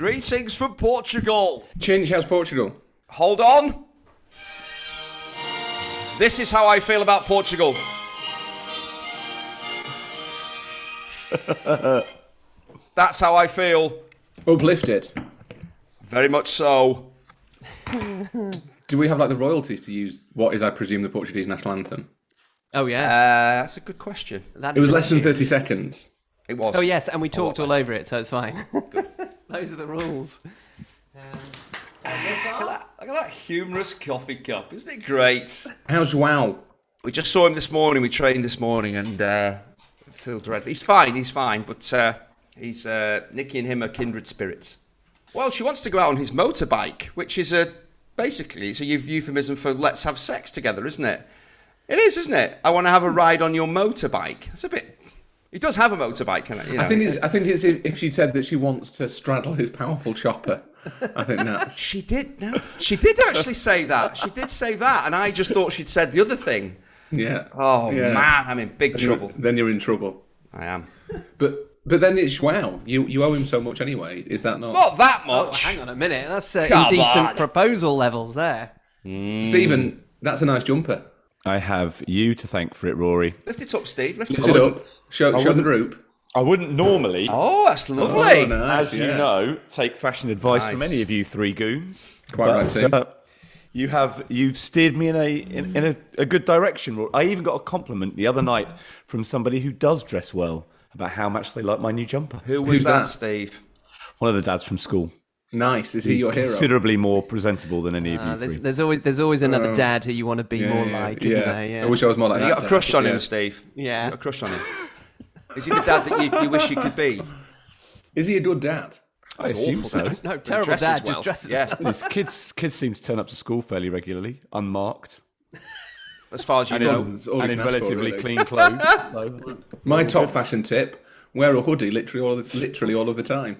Greetings from Portugal. Chinch, how's Portugal? Hold on. This is how I feel about Portugal. That's how I feel. Uplifted. Very much so. Do we have like the royalties to use what is, I presume, the Portuguese national anthem? Oh yeah, Uh, that's a good question. That It was is less than 30 seconds. It was. Oh yes, and we talked lot all over it, so it's fine. Those are the rules. Look at that, look at that humorous coffee cup. Isn't it great? How's Wow? We just saw him this morning. We trained this morning and uh, feel dreadful. He's fine, he's fine, but uh, he's uh, Nicky and him are kindred spirits. Well, she wants to go out on his motorbike, which is a basically it's a euphemism for let's have sex together, isn't it? It is, isn't it? I want to have a ride on your motorbike. It's a bit. He does have a motorbike, can you know? I think it's, I think it's if if she said that she wants to straddle his powerful chopper. I think that's. She did. No, she did actually say that. She did say that, and I just thought she'd said the other thing. Yeah. Oh Yeah. man, I'm in big trouble. Then you're in trouble. I am. But but then it's wow, You you owe him so much anyway. Is that not? Not that Oh, much. hang on a minute. That's uh, indecent on. proposal levels there. Stephen, that's a nice jumper. I have you to thank for it, Rory. Lift it up, Steve. Lift it Lift up. it up. Show, I show the wouldn't- group. I wouldn't normally, Oh, that's lovely. Oh, nice, as you know, take fashion advice from any of you three goons. Quite But, right, Tim. uh, you have you've steered me in a in, in a, a good direction. Rory. I even got a compliment the other night from somebody who does dress well about how much they like my new jumper. Who was Who's that, that? Steve? One of the dads from school. Nice. Is he He's your hero? considerably more presentable than any of Uh, you there's, three. there's always there's always another dad who you want to be Yeah, more yeah, like, isn't yeah. there? Yeah. I wish I was more like You that. got a crush dad, on but him. Steve. Yeah. You got a crush on him. Is he the dad that you, you wish you could be? Is he a good dad? I assume Awful so. dad. no, terrible dad. well. Just dresses. Yeah, His kids kids seem to turn up to school fairly regularly, unmarked, as far as you and know. in, all and in can for, relatively really. clean clothes. So, My top fashion tip: wear a hoodie literally all of the, literally all of the time.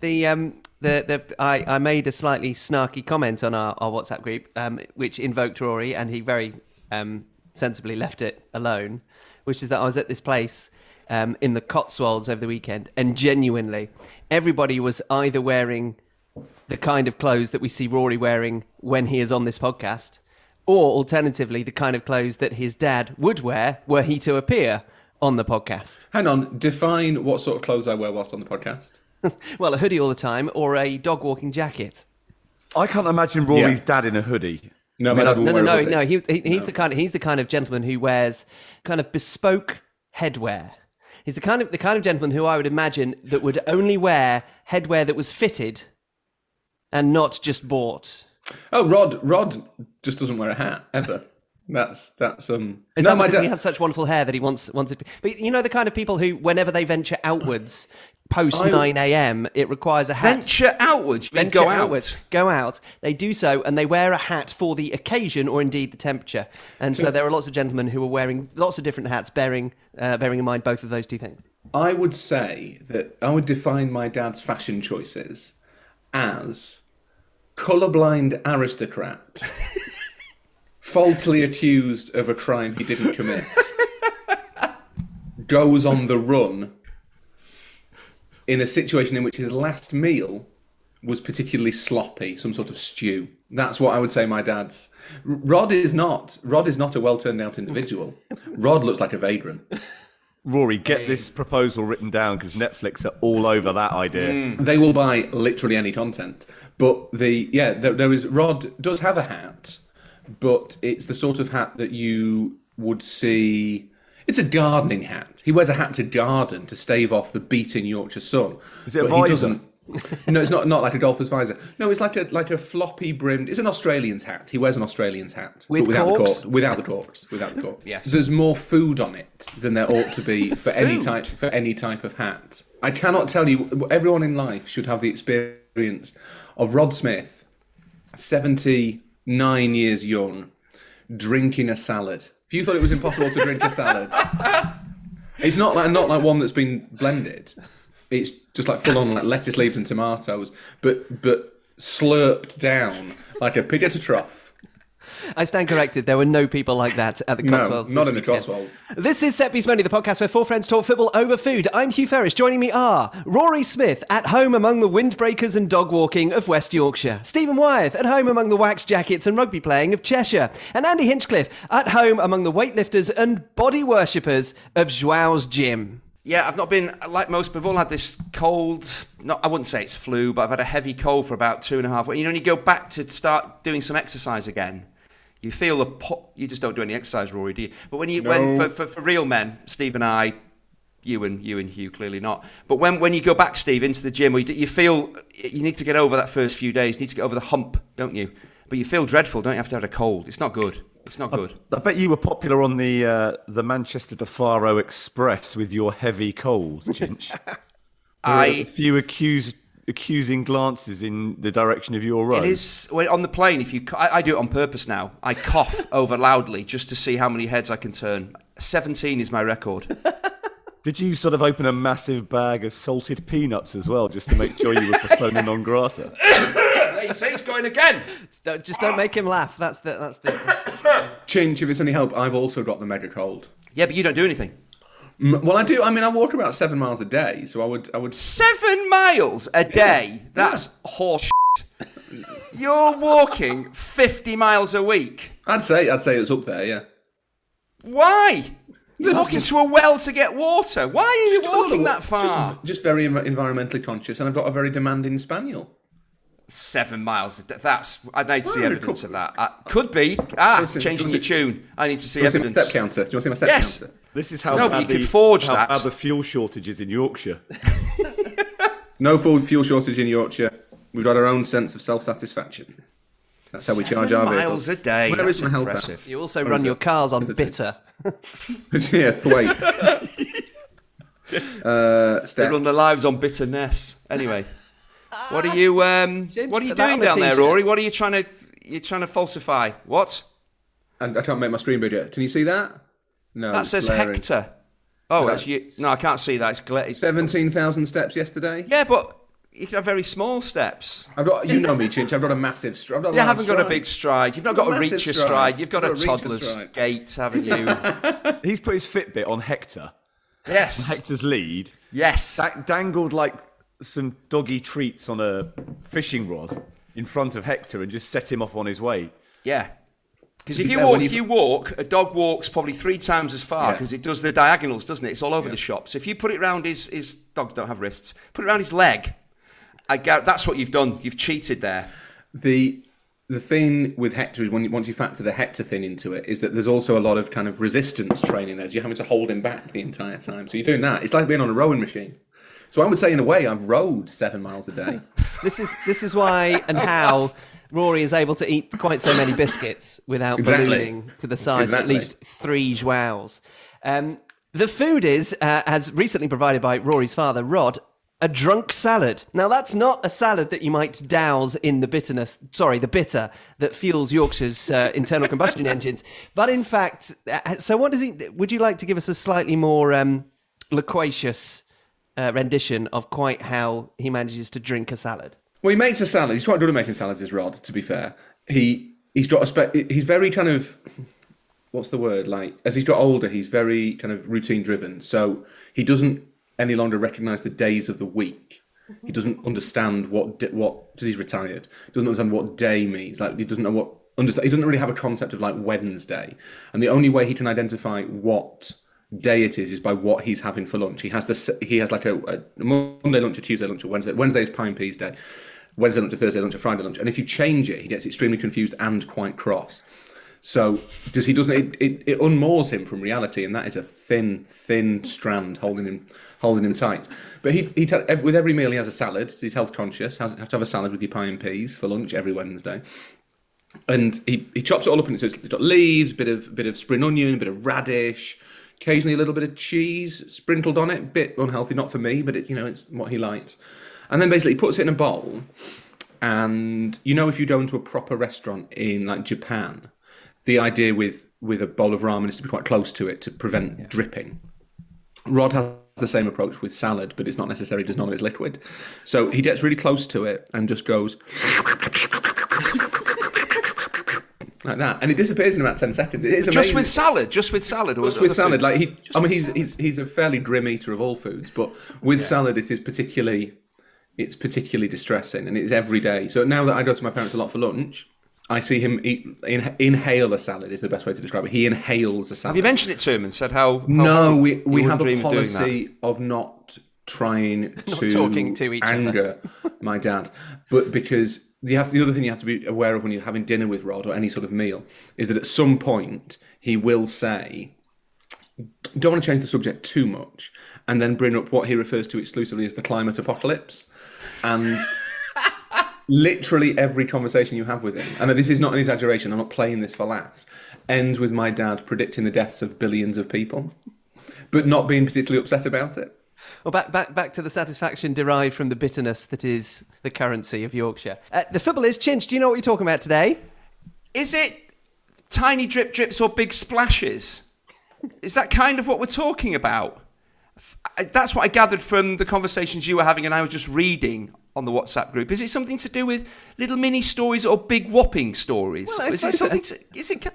The um the the I, I made a slightly snarky comment on our, our WhatsApp group, um, which invoked Rory, and he very um sensibly left it alone. Which is that I was at this place um in the Cotswolds over the weekend, and genuinely everybody was either wearing the kind of clothes that we see Rory wearing when he is on this podcast, or alternatively the kind of clothes that his dad would wear were he to appear on the podcast. Hang on. Define what sort of clothes I wear whilst on the podcast. Well, a hoodie all the time, or a dog walking jacket. I can't imagine Rory's Yeah. dad in a hoodie. No, my dad will No, no, no, no. He, he, he's the kind. Of, he's the kind of gentleman who wears kind of bespoke headwear. He's the kind of the kind of gentleman who I would imagine that would only wear headwear that was fitted, and not just bought. Oh, Rod. Rod just doesn't wear a hat ever. That's that's um. Is no, that my because dad. he has such wonderful hair that he wants wants it? But you know the kind of people who, whenever they venture outwards post I- nine a.m., it requires a hat. Venture outwards. Venture go outwards, out. go out. They do so, and they wear a hat for the occasion or indeed the temperature. And so there are lots of gentlemen who are wearing lots of different hats, bearing uh, bearing in mind both of those two things. I would say that I would define my dad's fashion choices as colourblind aristocrat, falsely accused of a crime he didn't commit, goes on the run in a situation in which his last meal was particularly sloppy, some sort of stew. That's what I would say my dad's. Rod is not. Rod is not a well turned out individual. Rod looks like a vagrant. Rory, get this proposal written down because Netflix are all over that idea. Mm. They will buy literally any content. But the yeah, there, there is Rod does have a hat, but it's the sort of hat that you would see. It's a gardening hat. He wears a hat to garden to stave off the beating Yorkshire sun. Is it a visor? no, it's not not like a golfer's visor. No, it's like a like a floppy brimmed. It's an Australian's hat. He wears an Australian's hat With but without corks? the cork, without the corks, without the cork. Yes. There's more food on it than there ought to be for any type for any type of hat. I cannot tell you. Everyone in life should have the experience of Rod Smith, seventy nine years young, drinking a salad. If you thought it was impossible to drink a salad, it's not like not like one that's been blended. It's just like full on like lettuce leaves and tomatoes, but but slurped down like a pig at a trough. I stand corrected. There were no people like that at the No, not this in the weekend. Cotswolds. This is Set Piece Menu, the podcast where four friends talk football over food. I'm Hugh Ferris. Joining me are Rory Smith, at home among the windbreakers and dog walking of West Yorkshire. Stephen Wyeth, at home among the wax jackets and rugby playing of Cheshire. And Andy Hinchcliffe, at home among the weightlifters and body worshippers of Joao's Gym. Yeah, I've not been like most. We've all had this cold. Not, I wouldn't say it's flu, but I've had a heavy cold for about two and a half. weeks. You know, when you go back to start doing some exercise again, you feel a po- You just don't do any exercise, Rory, do you? But when you, when for, for, for real men, Steve and I, you and you and Hugh clearly not. But when when you go back, Steve, into the gym, you, d- you feel you need to get over that first few days. You need to get over the hump, don't you? But you feel dreadful, don't you? After to have a cold, it's not good. It's not good. I bet you were popular on the uh, the Manchester to Faro Express with your heavy cold, Chinch. I a few accused, accusing glances in the direction of your row. It is when, on the plane. If you, I do it on purpose now. I cough over loudly just to see how many heads I can turn. Seventeen is my record. Did you sort of open a massive bag of salted peanuts as well, just to make sure you were persona non grata? there you see, it's going again. Just don't, just don't make him laugh. That's the. That's the. Chinch, if it's any help, I've also got the mega cold. Yeah, but you don't do anything. Well, I do. I mean, I walk about seven miles a day, so I would, I would. Seven miles a day. That's horse. You're walking fifty miles a week. I'd say, I'd say it's up there. Yeah. Why? You're Just- walking to a well to get water. Why are you Just walking little- that far? Just, just very env- environmentally conscious, and I've got a very demanding spaniel. Seven miles. a day. That's. I need to see Well, evidence could- of that. Uh, could be. Ah, changing it- tune. I need to see Do you want to see my evidence. step counter? Do you want to see my step Yes. counter? This is how No, but bad you can the, forge how that. bad the fuel shortage is in Yorkshire. No full fuel shortage in Yorkshire. We've got our own sense of self-satisfaction. That's how we charge Seven our vehicles. miles a day. Where That's is my health app? impressive. You also Or run your cars on bitter. yeah, Thwaites. uh, They steps. run their lives on bitterness. Anyway, what are you um, James, what are you put that doing on a down there, t-shirt. Rory? What are you trying to You're trying to falsify? What? And I can't make my stream video. Can you see that? No. That says glaring. Hector. Oh, No, that's you. No, I can't see that. It's, gla- Seventeen thousand steps yesterday. Yeah, but you can have very small steps. I've got. You know me, Chinch. I've got a massive. Str- I've got a You haven't got a big stride. You've not got got a to reach your stride. stride. You've got a I've got to reach a toddler's stride. gait, haven't you? He's put his Fitbit on Hector. yes. on Hector's lead. Yes. Da- dangled like some doggy treats on a fishing rod in front of Hector and just set him off on his way. Yeah. Because if you walk, if you- you walk, a dog walks probably three times as far Yeah. because it does the diagonals, doesn't it? It's all over the shop. So if you put it round his, his dogs don't have wrists. Put it around his leg. I gar- that's what you've done. You've cheated there. The the thing with Hector is when you, once you factor the Hector thing into it, is that there's also a lot of kind of resistance training there. You're having to hold him back the entire time. So you're doing that. It's like being on a rowing machine. So I would say, in a way, I've rowed seven miles a day. This is this is why and how Rory is able to eat quite so many biscuits without Exactly. ballooning to the size of at least three joaos. Um, the food is, uh, as recently provided by Rory's father, Rod, a drunk salad. Now, that's not a salad that you might douse in the bitterness, sorry, the bitter that fuels Yorkshire's uh, internal combustion engines. But in fact, uh, so what does he, would you like to give us a slightly more um, loquacious uh, rendition of quite how he manages to drink a salad? Well, he makes a salad. He's quite good at making salads, is Rod. To be fair, he he's got a spe- he's very kind of what's the word like as he's got older, he's very kind of routine driven. So he doesn't any longer recognise the days of the week. He doesn't understand what what because he's retired. He doesn't understand what day means. Like he doesn't know what understand. He doesn't really have a concept of like Wednesday. And the only way he can identify what day it is is by what he's having for lunch. He has this. He has like a, a Monday lunch, a Tuesday lunch, a Wednesday. Wednesday is pine peas day. Wednesday lunch, a Thursday lunch, a Friday lunch. And if you change it, he gets extremely confused and quite cross. So does he doesn't it, it, it unmoors him from reality, and that is a thin, thin strand holding him holding him tight. But he he with every meal he has a salad. He's health conscious. Has have to have a salad with your pie and peas for lunch every Wednesday. And he, he chops it all up into so it's got leaves, a bit of bit of spring onion, a bit of radish, occasionally a little bit of cheese sprinkled on it. Bit unhealthy, not for me, but it, you know it's what he likes. And then basically puts it in a bowl. And you know, if you go into a proper restaurant in like Japan, the idea with with a bowl of ramen is to be quite close to it to prevent dripping. Rod has the same approach with salad, but it's not necessary. Does none of it's liquid, so he gets really close to it and just goes, like that, and it disappears in about ten seconds. It is amazing. Just with salad, just with salad, or Just with salad, foods? like he, Just I mean, he's, he's he's a fairly grim eater of all foods, but with salad, it is particularly, it's particularly distressing, and it's every day. So now that I go to my parents a lot for lunch, I see him eat, in, inhale a salad. Is the best way to describe it. He inhales a salad. Have you mentioned it to him and said how? how No, we we have a dream of policy of not trying to talking to each other. anger my dad, but because you have the other thing you have to be aware of when you're having dinner with Rod or any sort of meal is that at some point he will say, "Don't want to change the subject too much," and then bring up what he refers to exclusively as the climate apocalypse, and. Literally every conversation you have with him, and this is not an exaggeration, I'm not playing this for laughs, ends with my dad predicting the deaths of billions of people but not being particularly upset about it. Well, back, back, back to the satisfaction derived from the bitterness that is the currency of Yorkshire. Uh, the football is Chinch. Do you know what you're talking about today? Is it tiny drip drips or big splashes? Is that kind of what we're talking about? That's what I gathered from the conversations you were having, and I was just reading on the WhatsApp group. Is it something to do with little mini stories or big whopping stories? Well, is it something? To, is it?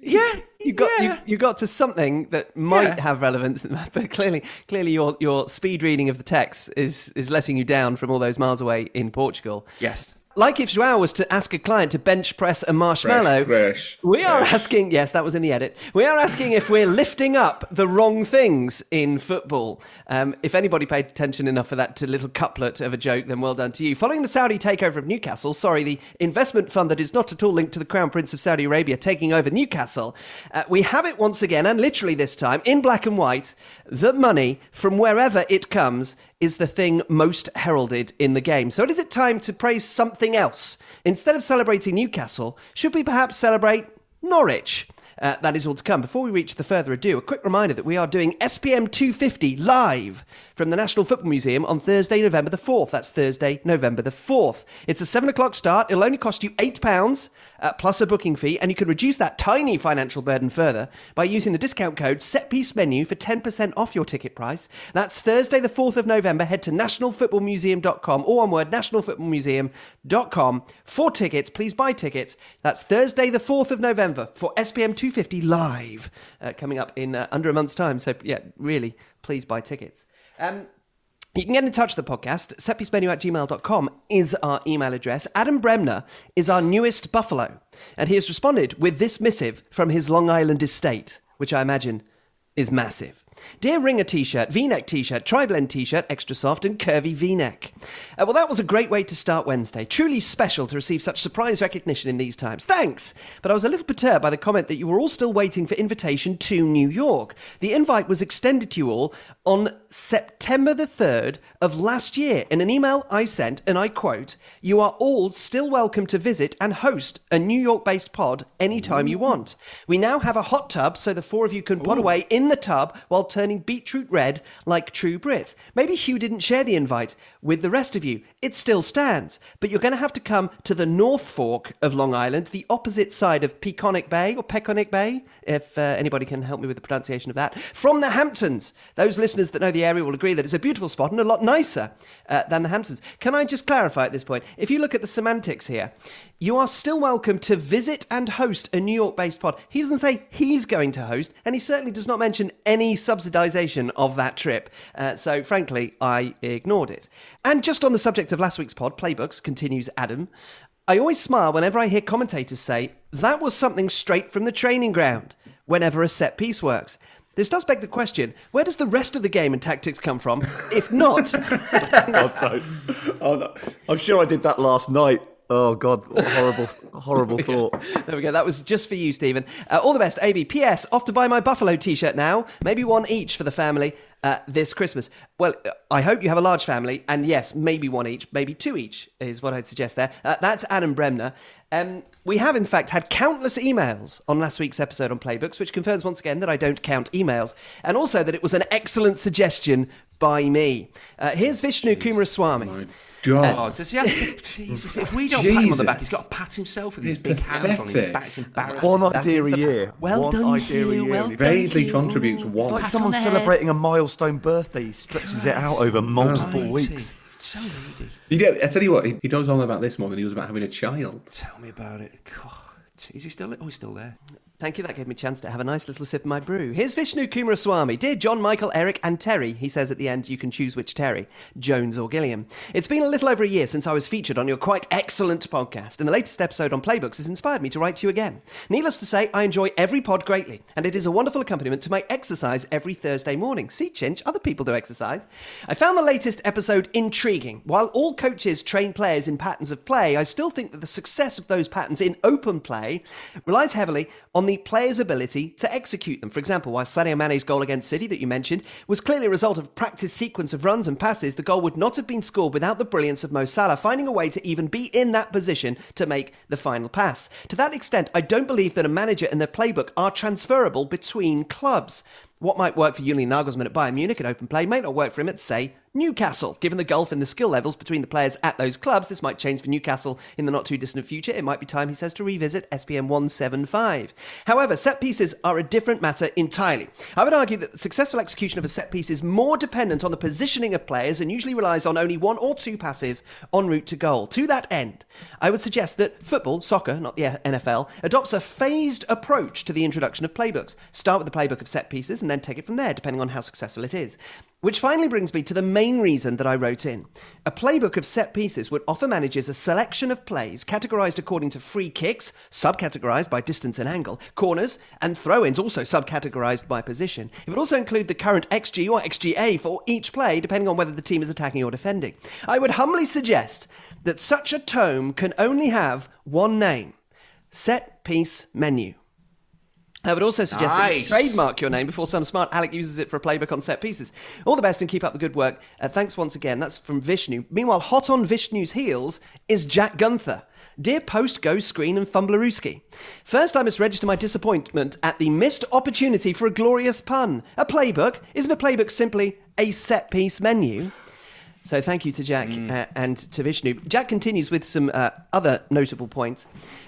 Yeah, You got yeah. you, you got to something that might Yeah. have relevance, but clearly, clearly your your speed reading of the text is is letting you down from all those miles away in Portugal. Yes. Like if Joao was to ask a client to bench press a marshmallow, fresh, we are fresh. asking. Yes, that was in the edit. We are asking if we're lifting up the wrong things in football. Um, if anybody paid attention enough for that to little couplet of a joke, then well done to you. Following the Saudi takeover of Newcastle, sorry, the investment fund that is not at all linked to the Crown Prince of Saudi Arabia taking over Newcastle, uh, we have it once again, and literally this time in black and white, the money from wherever it comes is the thing most heralded in the game. So is it time to praise something else? Instead of celebrating Newcastle, should we perhaps celebrate Norwich? Uh, that is all to come. Before we reach the further ado, a quick reminder that we are doing SPM 250 live from the National Football Museum on Thursday, November the 4th. That's Thursday, November the 4th. It's a 7 o'clock start. It'll only cost you £8 uh, plus a booking fee, and you can reduce that tiny financial burden further by using the discount code SETPIECEMENU for 10% off your ticket price. That's Thursday, the 4th of November. Head to nationalfootballmuseum.com, or one word, nationalfootballmuseum.com for tickets. Please buy tickets. That's Thursday, the 4th of November for SPM 250 live, uh, coming up in uh, under a month's time. So, yeah, really, please buy tickets. Um, you can get in touch with the podcast. Setpiecemenu at gmail.com is our email address. Adam Bremner is our newest buffalo, and he has responded with this missive from his Long Island estate, which I imagine is massive. Dear Ringer t shirt, v neck t shirt, tri blend t shirt, extra soft, and curvy v neck. Uh, well, that was a great way to start Wednesday. Truly special to receive such surprise recognition in these times. Thanks! But I was a little perturbed by the comment that you were all still waiting for invitation to New York. The invite was extended to you all on September the 3rd of last year in an email I sent, and I quote, You are all still welcome to visit and host a New York based pod anytime you want. We now have a hot tub so the four of you can pod away in the tub while turning beetroot red like true Brits. Maybe Hugh didn't share the invite with the rest of you. It still stands, but you're going to have to come to the North Fork of Long Island, the opposite side of Peconic Bay or Peconic Bay, if uh, anybody can help me with the pronunciation of that, from the Hamptons. Those listeners that know the area will agree that it's a beautiful spot and a lot nicer uh, than the Hamptons. Can I just clarify at this point? If you look at the semantics here, you are still welcome to visit and host a New York based pod. He doesn't say he's going to host, and he certainly does not mention any subsidization of that trip. Uh, so, frankly, I ignored it. And just on the subject of last week's pod, Playbooks, continues Adam, I always smile whenever I hear commentators say, that was something straight from the training ground, whenever a set piece works. This does beg the question where does the rest of the game and tactics come from? If not, don't. Oh, no. I'm sure I did that last night. Oh God, what a horrible, horrible thought. There we go. That was just for you, Stephen. Uh, all the best, AB. P.S. Off to buy my Buffalo T-shirt now. Maybe one each for the family uh, this Christmas. Well, I hope you have a large family, and yes, maybe one each, maybe two each is what I'd suggest there. Uh, that's Adam Bremner. Um, we have, in fact, had countless emails on last week's episode on Playbooks, which confirms once again that I don't count emails, and also that it was an excellent suggestion by me. Uh, here's Vishnu Kumaraswamy. My God. Oh, does he have to? Jeez, if we don't pat him on the back, he's got to pat himself with his big hands on his back. It's embarrassing. One That idea is a year. Well One done, idea a Hugh, year. well It's done. Vaguely you. contributes one. like Pat someone on head. celebrating a milestone birthday. He stretches it out over multiple Mighty. weeks. So needed. You get, I tell you what, he, he knows all about this more than he does about having a child. Tell me about it. God. Is he still? Oh, he's still there. Thank you. That gave me a chance to have a nice little sip of my brew. Here's Vishnu Kumaraswamy. Dear John, Michael, Eric, and Terry, he says at the end, you can choose which Terry, Jones or Gilliam. It's been a little over a year since I was featured on your quite excellent podcast, and the latest episode on Playbooks has inspired me to write to you again. Needless to say, I enjoy every pod greatly, and it is a wonderful accompaniment to my exercise every Thursday morning. See, Chinch, other people do exercise. I found the latest episode intriguing. While all coaches train players in patterns of play, I still think that the success of those patterns in open play relies heavily on the player's ability to execute them. For example, while Sadio Mane's goal against City that you mentioned was clearly a result of a practice sequence of runs and passes, the goal would not have been scored without the brilliance of Mo Salah finding a way to even be in that position to make the final pass. To that extent, I don't believe that a manager and their playbook are transferable between clubs. What might work for Julian Nagelsmann at Bayern Munich at open play may not work for him at, say, Newcastle. Given the gulf in the skill levels between the players at those clubs, this might change for Newcastle in the not too distant future. It might be time, he says, to revisit SPM 175. However, set pieces are a different matter entirely. I would argue that the successful execution of a set piece is more dependent on the positioning of players and usually relies on only one or two passes en route to goal. To that end, I would suggest that football, soccer, not the NFL, adopts a phased approach to the introduction of playbooks. Start with the playbook of set pieces and then take it from there, depending on how successful it is. Which finally brings me to the main reason that I wrote in. A playbook of set pieces would offer managers a selection of plays categorized according to free kicks, subcategorized by distance and angle, corners, and throw ins, also subcategorized by position. It would also include the current XG or XGA for each play, depending on whether the team is attacking or defending. I would humbly suggest that such a tome can only have one name set piece menu. I would also suggest that you trademark your name before some smart Alec uses it for a playbook on set pieces. All the best and keep up the good work. Uh, thanks once again. That's from Vishnu. Meanwhile, hot on Vishnu's heels is Jack Gunther. Dear Post, Go Screen, and Fumblerooski. First, I must register my disappointment at the missed opportunity for a glorious pun. A playbook? Isn't a playbook simply a set piece menu? So thank you to Jack uh, and to Vishnu. Jack continues with some uh, other notable points.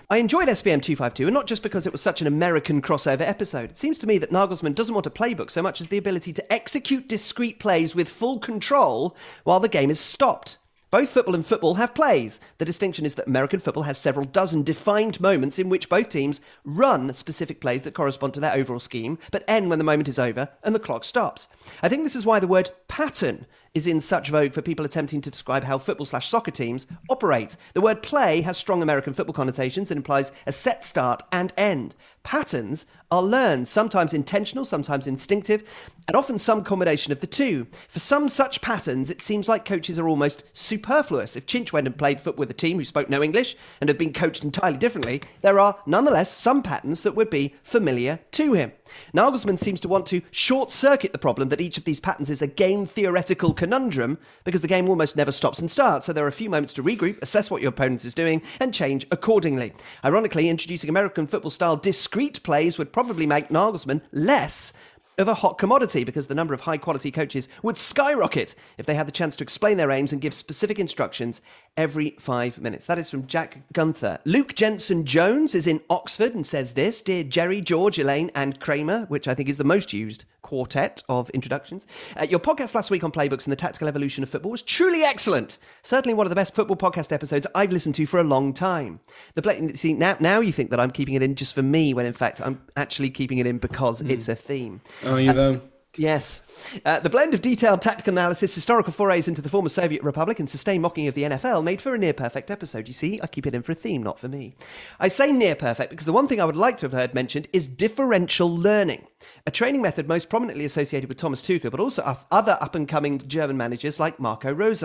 I enjoyed SPM 252, and not just because it was such an American crossover episode. It seems to me that Nagelsmann doesn't want a playbook so much as the ability to execute discrete plays with full control while the game is stopped. Both football and football have plays. The distinction is that American football has several dozen defined moments in which both teams run specific plays that correspond to their overall scheme, but end when the moment is over and the clock stops. I think this is why the word pattern is in such vogue for people attempting to describe how football slash soccer teams operate. The word play has strong American football connotations and implies a set start and end. Patterns are learned, sometimes intentional, sometimes instinctive, and often some combination of the two. For some such patterns, it seems like coaches are almost superfluous. If Chinch went and played foot with a team who spoke no English and had been coached entirely differently, there are nonetheless some patterns that would be familiar to him. Nagelsmann seems to want to short circuit the problem that each of these patterns is a game theoretical conundrum because the game almost never stops and starts, so there are a few moments to regroup, assess what your opponent is doing, and change accordingly. Ironically, introducing American football style discrete plays would probably make Nagelsmann less of a hot commodity because the number of high quality coaches would skyrocket if they had the chance to explain their aims and give specific instructions every five minutes. That is from Jack Gunther. Luke Jensen Jones is in Oxford and says this Dear Jerry, George, Elaine, and Kramer, which I think is the most used quartet of introductions. Uh, your podcast last week on playbooks and the tactical evolution of football was truly excellent. Certainly one of the best football podcast episodes I've listened to for a long time. The play- see now now you think that I'm keeping it in just for me when in fact I'm actually keeping it in because it's a theme. Are you though? Yes. Uh, the blend of detailed tactical analysis, historical forays into the former Soviet Republic, and sustained mocking of the NFL made for a near perfect episode. You see, I keep it in for a theme, not for me. I say near perfect because the one thing I would like to have heard mentioned is differential learning, a training method most prominently associated with Thomas Tuchel, but also other up and coming German managers like Marco Rose.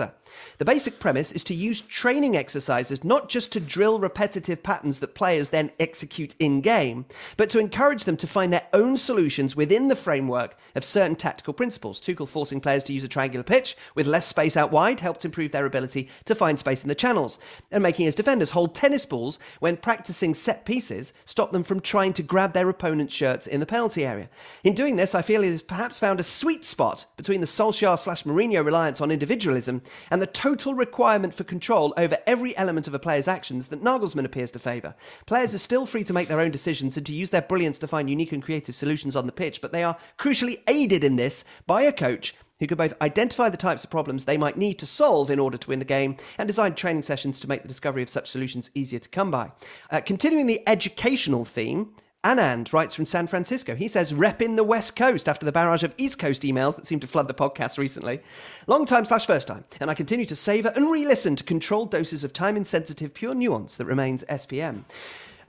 The basic premise is to use training exercises not just to drill repetitive patterns that players then execute in game, but to encourage them to find their own solutions within the framework of certain tactical principles. Tuchel forcing players to use a triangular pitch with less space out wide helped improve their ability to find space in the channels, and making his defenders hold tennis balls when practicing set pieces stopped them from trying to grab their opponent's shirts in the penalty area. In doing this, I feel he has perhaps found a sweet spot between the Solskjaer slash Mourinho reliance on individualism and the total requirement for control over every element of a player's actions that Nagelsmann appears to favour. Players are still free to make their own decisions and to use their brilliance to find unique and creative solutions on the pitch, but they are crucially aided in this by a coach who could both identify the types of problems they might need to solve in order to win the game and design training sessions to make the discovery of such solutions easier to come by. Uh, continuing the educational theme, Anand writes from San Francisco. He says, rep in the West Coast after the barrage of East Coast emails that seem to flood the podcast recently. Long time slash first time, and I continue to savour and re listen to controlled doses of time insensitive pure nuance that remains SPM.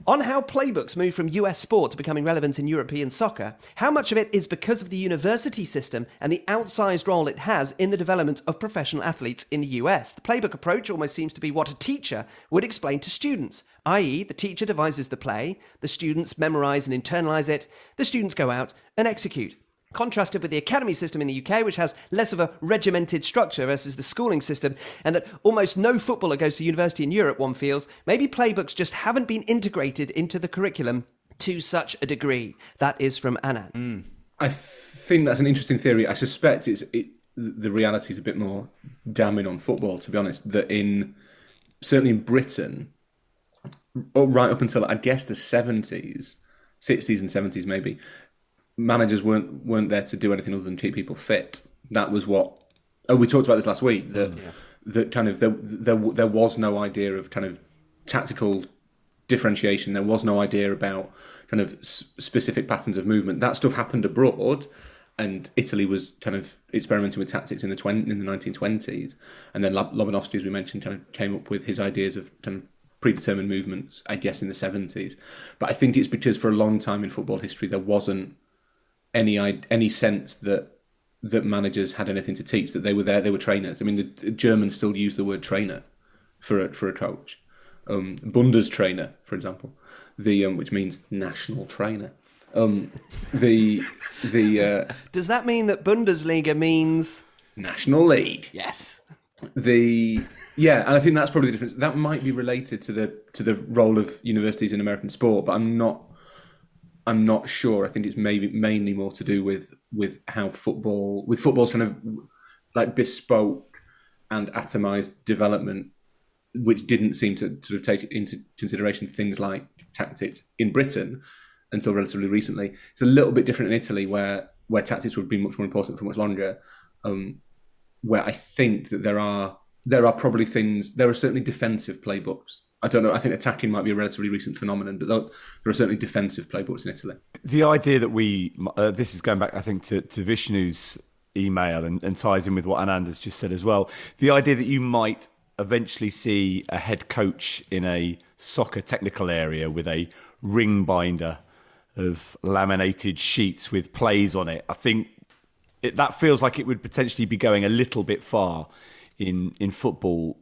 On how playbooks move from US sport to becoming relevant in European soccer, how much of it is because of the university system and the outsized role it has in the development of professional athletes in the US? The playbook approach almost seems to be what a teacher would explain to students, i.e., the teacher devises the play, the students memorize and internalize it, the students go out and execute contrasted with the academy system in the UK, which has less of a regimented structure versus the schooling system, and that almost no footballer goes to university in Europe, one feels, maybe playbooks just haven't been integrated into the curriculum to such a degree. That is from Anand. Mm. I think that's an interesting theory. I suspect it's it, the reality is a bit more damning on football, to be honest. That in certainly in Britain, right up until I guess the seventies, sixties and seventies, maybe managers weren't weren't there to do anything other than keep people fit. That was what. Oh, we talked about this last week. That mm. yeah. that kind of there, there there was no idea of kind of tactical differentiation. There was no idea about kind of specific patterns of movement. That stuff happened abroad, and Italy was kind of experimenting with tactics in the 20, in the nineteen twenties. And then Lobanovsky, as we mentioned, kind of came up with his ideas of kind of predetermined movements. I guess in the seventies, but I think it's because for a long time in football history there wasn't any any sense that that managers had anything to teach that they were there they were trainers. I mean the, germans still use the word trainer for a, for a coach. Um, bundestrainer for example the um, which means national trainer. Um, the the uh, does that mean that bundesliga means national league? Yes. The yeah and i think that's probably the difference. That might be related to the to the role of universities in american sport but i'm not I'm not sure. I think it's maybe mainly more to do with with how football with football's kind of like bespoke and atomized development, which didn't seem to sort of take into consideration things like tactics in Britain until relatively recently. It's a little bit different in Italy, where where tactics would be much more important for much longer. Um, where I think that there are there are probably things there are certainly defensive playbooks I don't know. I think attacking might be a relatively recent phenomenon, but there are certainly defensive playbooks in Italy. The idea that we, uh, this is going back, I think, to, to Vishnu's email and, and ties in with what Anand has just said as well. The idea that you might eventually see a head coach in a soccer technical area with a ring binder of laminated sheets with plays on it. I think it, that feels like it would potentially be going a little bit far in in football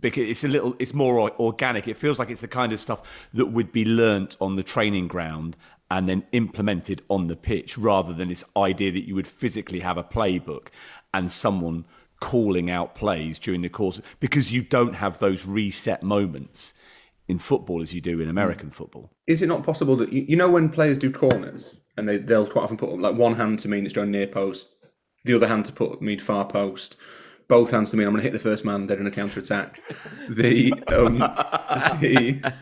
because it's a little it's more organic it feels like it's the kind of stuff that would be learnt on the training ground and then implemented on the pitch rather than this idea that you would physically have a playbook and someone calling out plays during the course because you don't have those reset moments in football as you do in American football. Is it not possible that you, you know when players do corners and they they'll quite often put like one hand to mean it's going near post, the other hand to put mean far post both hands to me. I'm going to hit the first man. They're in a counter attack. the, um, the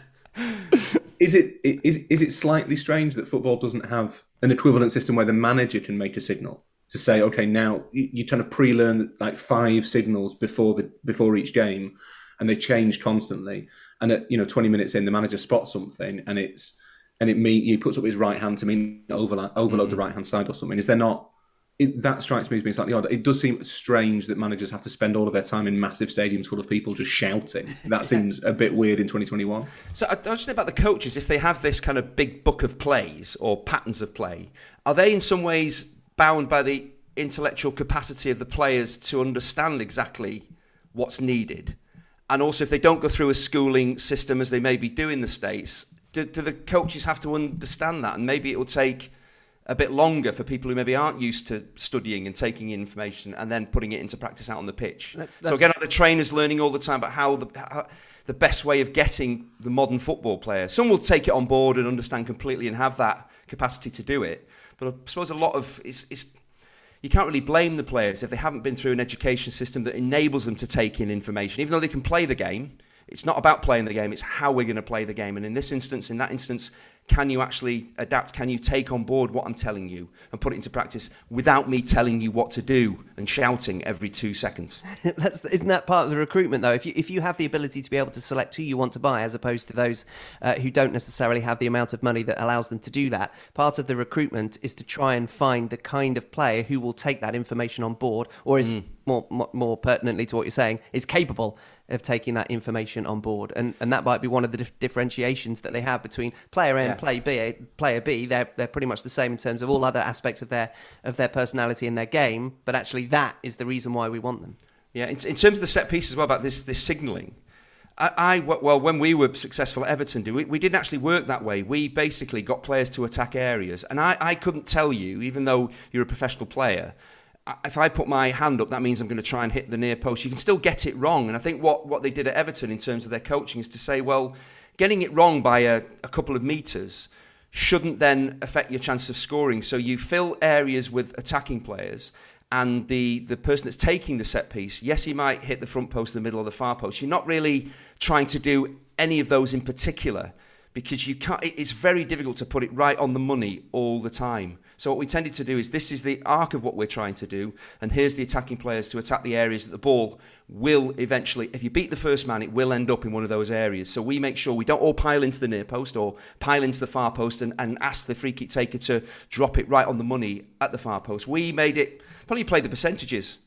is it is is it slightly strange that football doesn't have an equivalent system where the manager can make a signal to say, okay, now you, kind of pre-learn like five signals before the before each game, and they change constantly. And at you know 20 minutes in, the manager spots something, and it's and it mean he puts up his right hand to mean overload, overload mm. the right hand side or something. Is there not it, that strikes me as being slightly odd. It does seem strange that managers have to spend all of their time in massive stadiums full of people just shouting. That seems a bit weird in 2021. So I, I was just about the coaches. If they have this kind of big book of plays or patterns of play, are they in some ways bound by the intellectual capacity of the players to understand exactly what's needed? And also, if they don't go through a schooling system as they maybe do in the States, do, do the coaches have to understand that? And maybe it will take a bit longer for people who maybe aren't used to studying and taking information and then putting it into practice out on the pitch. That's, that's so again, the trainers learning all the time about how the how, the best way of getting the modern football player. Some will take it on board and understand completely and have that capacity to do it. But I suppose a lot of it's, it's you can't really blame the players if they haven't been through an education system that enables them to take in information, even though they can play the game. It's not about playing the game; it's how we're going to play the game. And in this instance, in that instance, can you actually adapt? Can you take on board what I'm telling you and put it into practice without me telling you what to do and shouting every two seconds? That's, isn't that part of the recruitment, though? If you if you have the ability to be able to select who you want to buy, as opposed to those uh, who don't necessarily have the amount of money that allows them to do that, part of the recruitment is to try and find the kind of player who will take that information on board, or is more, more more pertinently to what you're saying, is capable of taking that information on board, and and that might be one of the dif- differentiations that they have between player A and Yeah. player B. Eh, player B, they're they're pretty much the same in terms of all other aspects of their of their personality and their game, but actually that is the reason why we want them. Yeah, in, in terms of the set piece as well about this this signalling, I, I well when we were successful at Everton, do we, we didn't actually work that way. We basically got players to attack areas, and I, I couldn't tell you, even though you're a professional player. If I put my hand up, that means I'm going to try and hit the near post. You can still get it wrong, and I think what, what they did at Everton in terms of their coaching is to say, well, getting it wrong by a, a couple of meters shouldn't then affect your chance of scoring. So you fill areas with attacking players, and the, the person that's taking the set piece, yes, he might hit the front post, the middle, or the far post. You're not really trying to do any of those in particular because you can't. It's very difficult to put it right on the money all the time. So what we tended to do is this is the arc of what we're trying to do, and here's the attacking players to attack the areas that the ball will eventually. If you beat the first man, it will end up in one of those areas. So we make sure we don't all pile into the near post or pile into the far post and, and ask the free kick taker to drop it right on the money at the far post. We made it probably play the percentages.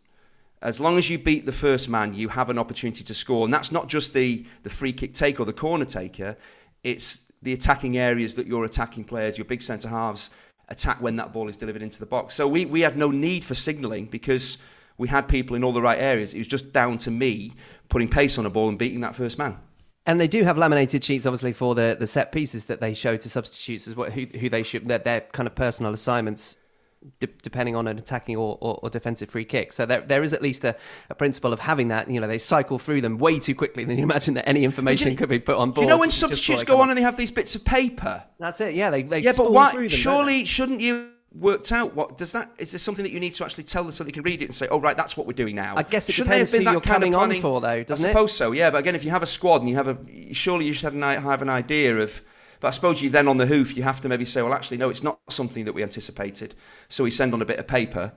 As long as you beat the first man, you have an opportunity to score, and that's not just the the free kick taker or the corner taker. It's the attacking areas that your attacking players, your big centre halves, attack when that ball is delivered into the box. So we, we had no need for signalling because we had people in all the right areas. It was just down to me putting pace on a ball and beating that first man. And they do have laminated sheets, obviously, for the, the set pieces that they show to substitutes as well, who, who they should, their, their kind of personal assignments, de- depending on an attacking or, or, or defensive free kick. So there, there is at least a, a principle of having that. You know, they cycle through them way too quickly than you imagine that any information you- could be put on board. Do you know when substitutes go on and they have these bits of paper? That's it, yeah. They, they Yeah, but why? them, Surely, shouldn't you worked out what does that? Is there something that you need to actually tell them so they can read it and say, "Oh, right, that's what we're doing now"? I guess it Shouldn't there have depends been who that you're coming on for, though, doesn't I it? suppose so. Yeah, but again, if you have a squad and you have a, surely you should have an, have an idea of. But I suppose you then on the hoof, you have to maybe say, well, actually, no, it's not something that we anticipated. So we send on a bit of paper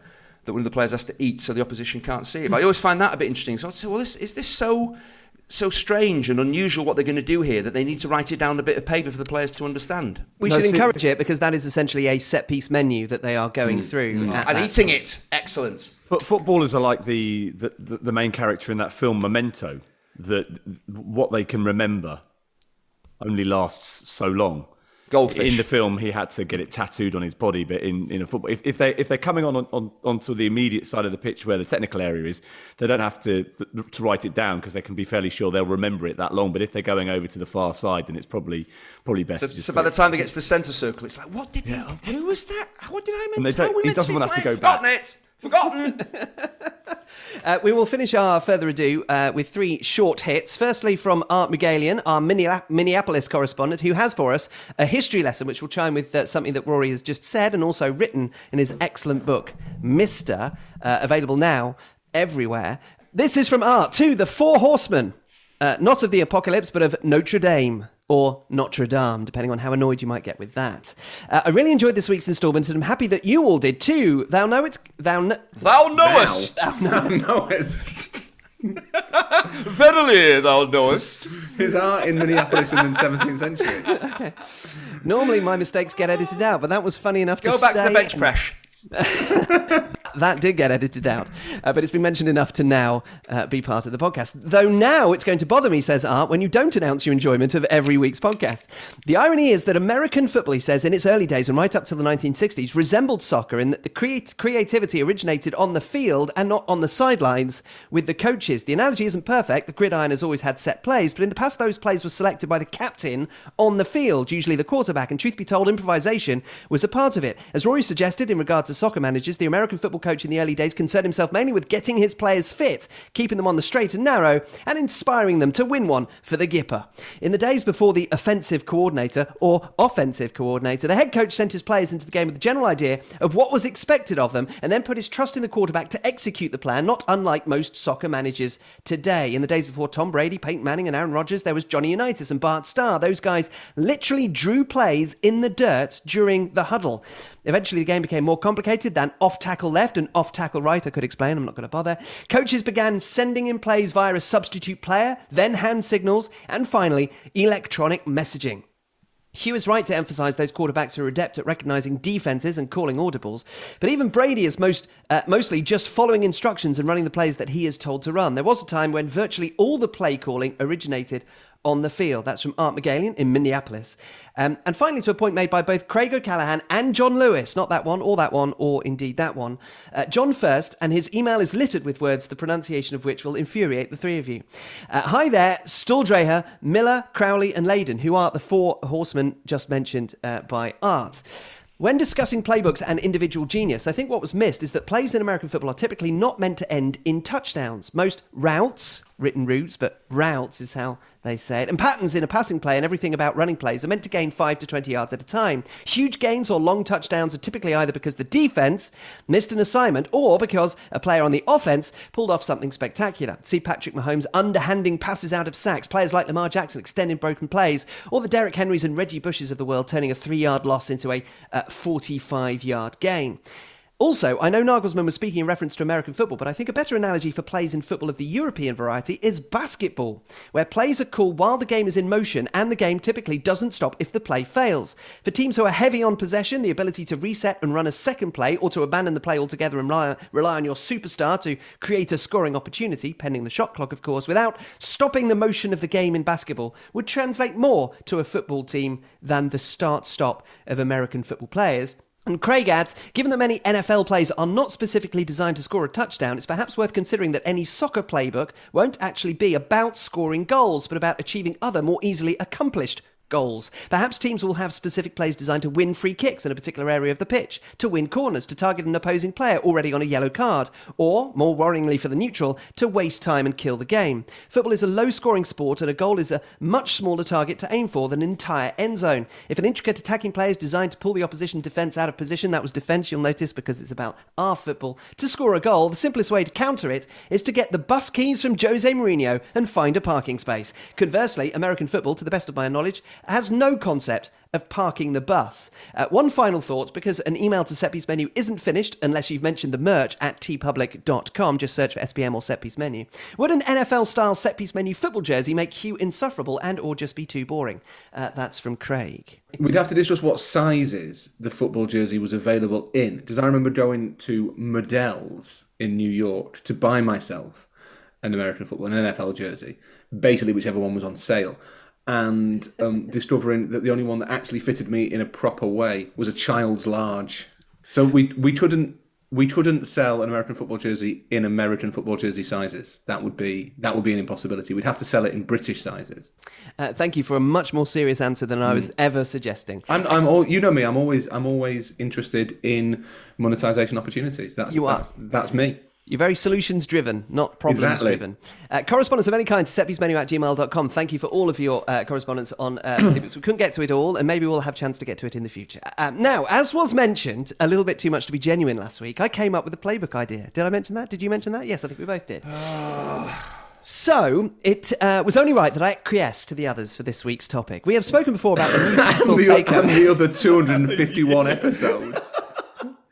that one of the players has to eat so the opposition can't see it. But I always find that a bit interesting. So I'd say, well, this, is this so so strange and unusual what they're going to do here that they need to write it down on a bit of paper for the players to understand? We No, should see- encourage it because that is essentially a set piece menu that they are going mm. through. Mm. at And that eating it, excellent. But footballers are like the, the, the the main character in that film Memento. That what they can remember only lasts so long. Goldfish. In the film, he had to get it tattooed on his body, but in, in a football, if, if they if they're coming on, on onto the immediate side of the pitch where the technical area is, they don't have to to, to write it down because they can be fairly sure they'll remember it that long. But if they're going over to the far side, then it's probably probably best. So, to just so by the it- time they get to the centre circle, it's like, what did he? Who was that? What did I mean? And they don't- he doesn't wanna have to go Forgotten it. Forgotten. Uh, we will finish our further ado uh, with three short hits. Firstly, from Art Mugalian, our Minneapolis correspondent, who has for us a history lesson, which will chime with uh, something that Rory has just said and also written in his excellent book, Mister, uh, available now everywhere. This is from Art to the Four Horsemen, uh, not of the apocalypse, but of Notre Dame. Or Notre Dame, depending on how annoyed you might get with that. Uh, I really enjoyed this week's instalment, and I'm happy that you all did too. Thou know it's thou. Kn- thou knowest. Thou knowest. Verily, thou knowest. His art in Minneapolis in the 17th century. okay. Normally, my mistakes get edited out, but that was funny enough to Go to back to the bench and- press. That did get edited out, uh, but it's been mentioned enough to now uh, be part of the podcast. Though now it's going to bother me, says Art, when you don't announce your enjoyment of every week's podcast. The irony is that American football, he says, in its early days and right up to the 1960s, resembled soccer in that the creat- creativity originated on the field and not on the sidelines with the coaches. The analogy isn't perfect. The gridiron has always had set plays, but in the past, those plays were selected by the captain on the field, usually the quarterback. And truth be told, improvisation was a part of it. As Rory suggested in regard to soccer managers, the American football coach in the early days concerned himself mainly with getting his players fit, keeping them on the straight and narrow, and inspiring them to win one for the Gipper. In the days before the offensive coordinator or offensive coordinator, the head coach sent his players into the game with the general idea of what was expected of them and then put his trust in the quarterback to execute the plan, not unlike most soccer managers today. In the days before Tom Brady, Peyton Manning, and Aaron Rodgers, there was Johnny Unitas and Bart Starr. Those guys literally drew plays in the dirt during the huddle. Eventually, the game became more complicated than off tackle left and off tackle right. I could explain, I'm not going to bother. Coaches began sending in plays via a substitute player, then hand signals, and finally, electronic messaging. Hugh is right to emphasise those quarterbacks who are adept at recognising defences and calling audibles, but even Brady is most uh, mostly just following instructions and running the plays that he is told to run. There was a time when virtually all the play calling originated on the field. That's from Art McGalien in Minneapolis. Um, and finally, to a point made by both Craig O'Callaghan and John Lewis, not that one, or that one, or indeed that one. Uh, John first, and his email is littered with words the pronunciation of which will infuriate the three of you. Uh, hi there, Stuhldreher, Miller, Crowley, and Layden, who are the four horsemen just mentioned uh, by Art. When discussing playbooks and individual genius, I think what was missed is that plays in American football are typically not meant to end in touchdowns. Most routes, written routes, but routes is how they say it, and patterns in a passing play and everything about running plays are meant to gain 5 to 20 yards at a time. Huge gains or long touchdowns are typically either because the defense missed an assignment or because a player on the offense pulled off something spectacular. See Patrick Mahomes underhanding passes out of sacks, players like Lamar Jackson extending broken plays, or the Derrick Henrys and Reggie Bushes of the world turning a three yard loss into a uh, 45 yard gain. Also, I know Nagelsmann was speaking in reference to American football, but I think a better analogy for plays in football of the European variety is basketball, where plays are called while the game is in motion and the game typically doesn't stop if the play fails. For teams who are heavy on possession, the ability to reset and run a second play or to abandon the play altogether and rely, rely on your superstar to create a scoring opportunity, pending the shot clock, of course, without stopping the motion of the game in basketball, would translate more to a football team than the start stop of American football players. And Craig adds, given that many NFL plays are not specifically designed to score a touchdown, it's perhaps worth considering that any soccer playbook won't actually be about scoring goals, but about achieving other more easily accomplished goals. Perhaps teams will have specific plays designed to win free kicks in a particular area of the pitch, to win corners, to target an opposing player already on a yellow card, or, more worryingly for the neutral, to waste time and kill the game. Football is a low scoring sport, and a goal is a much smaller target to aim for than an entire end zone. If an intricate attacking play is designed to pull the opposition defence out of position, that was defence, you'll notice, because it's about our football, to score a goal, the simplest way to counter it is to get the bus keys from Jose Mourinho and find a parking space. Conversely, American football, to the best of my knowledge, has no concept of parking the bus. Uh, one final thought because an email to Set Piece Menu isn't finished unless you've mentioned the merch at teepublic.com. Just search for SPM or Set Piece Menu. Would an NFL style Set Piece Menu football jersey make Hugh insufferable and or just be too boring? Uh, that's from Craig. We'd have to discuss what sizes the football jersey was available in. Because I remember going to Modell's in New York to buy myself an American football, an NFL jersey, basically whichever one was on sale and um, discovering that the only one that actually fitted me in a proper way was a child's large. So we we couldn't we couldn't sell an American football jersey in American football jersey sizes. That would be that would be an impossibility. We'd have to sell it in British sizes. Uh, thank you for a much more serious answer than I was mm. ever suggesting. I'm, I'm all, you know me. I'm always I'm always interested in monetization opportunities. That's you are. That's, that's me. You're very solutions driven, not problems exactly. driven. Uh, correspondence of any kind to setpiecemenu at gmail.com. Thank you for all of your uh, correspondence on uh, We couldn't get to it all, and maybe we'll have a chance to get to it in the future. Um, now, as was mentioned, a little bit too much to be genuine last week, I came up with a playbook idea. Did I mention that? Did you mention that? Yes, I think we both did. So it uh, was only right that I acquiesced to the others for this week's topic. We have spoken before about the Newcastle takeover. And the other 251 episodes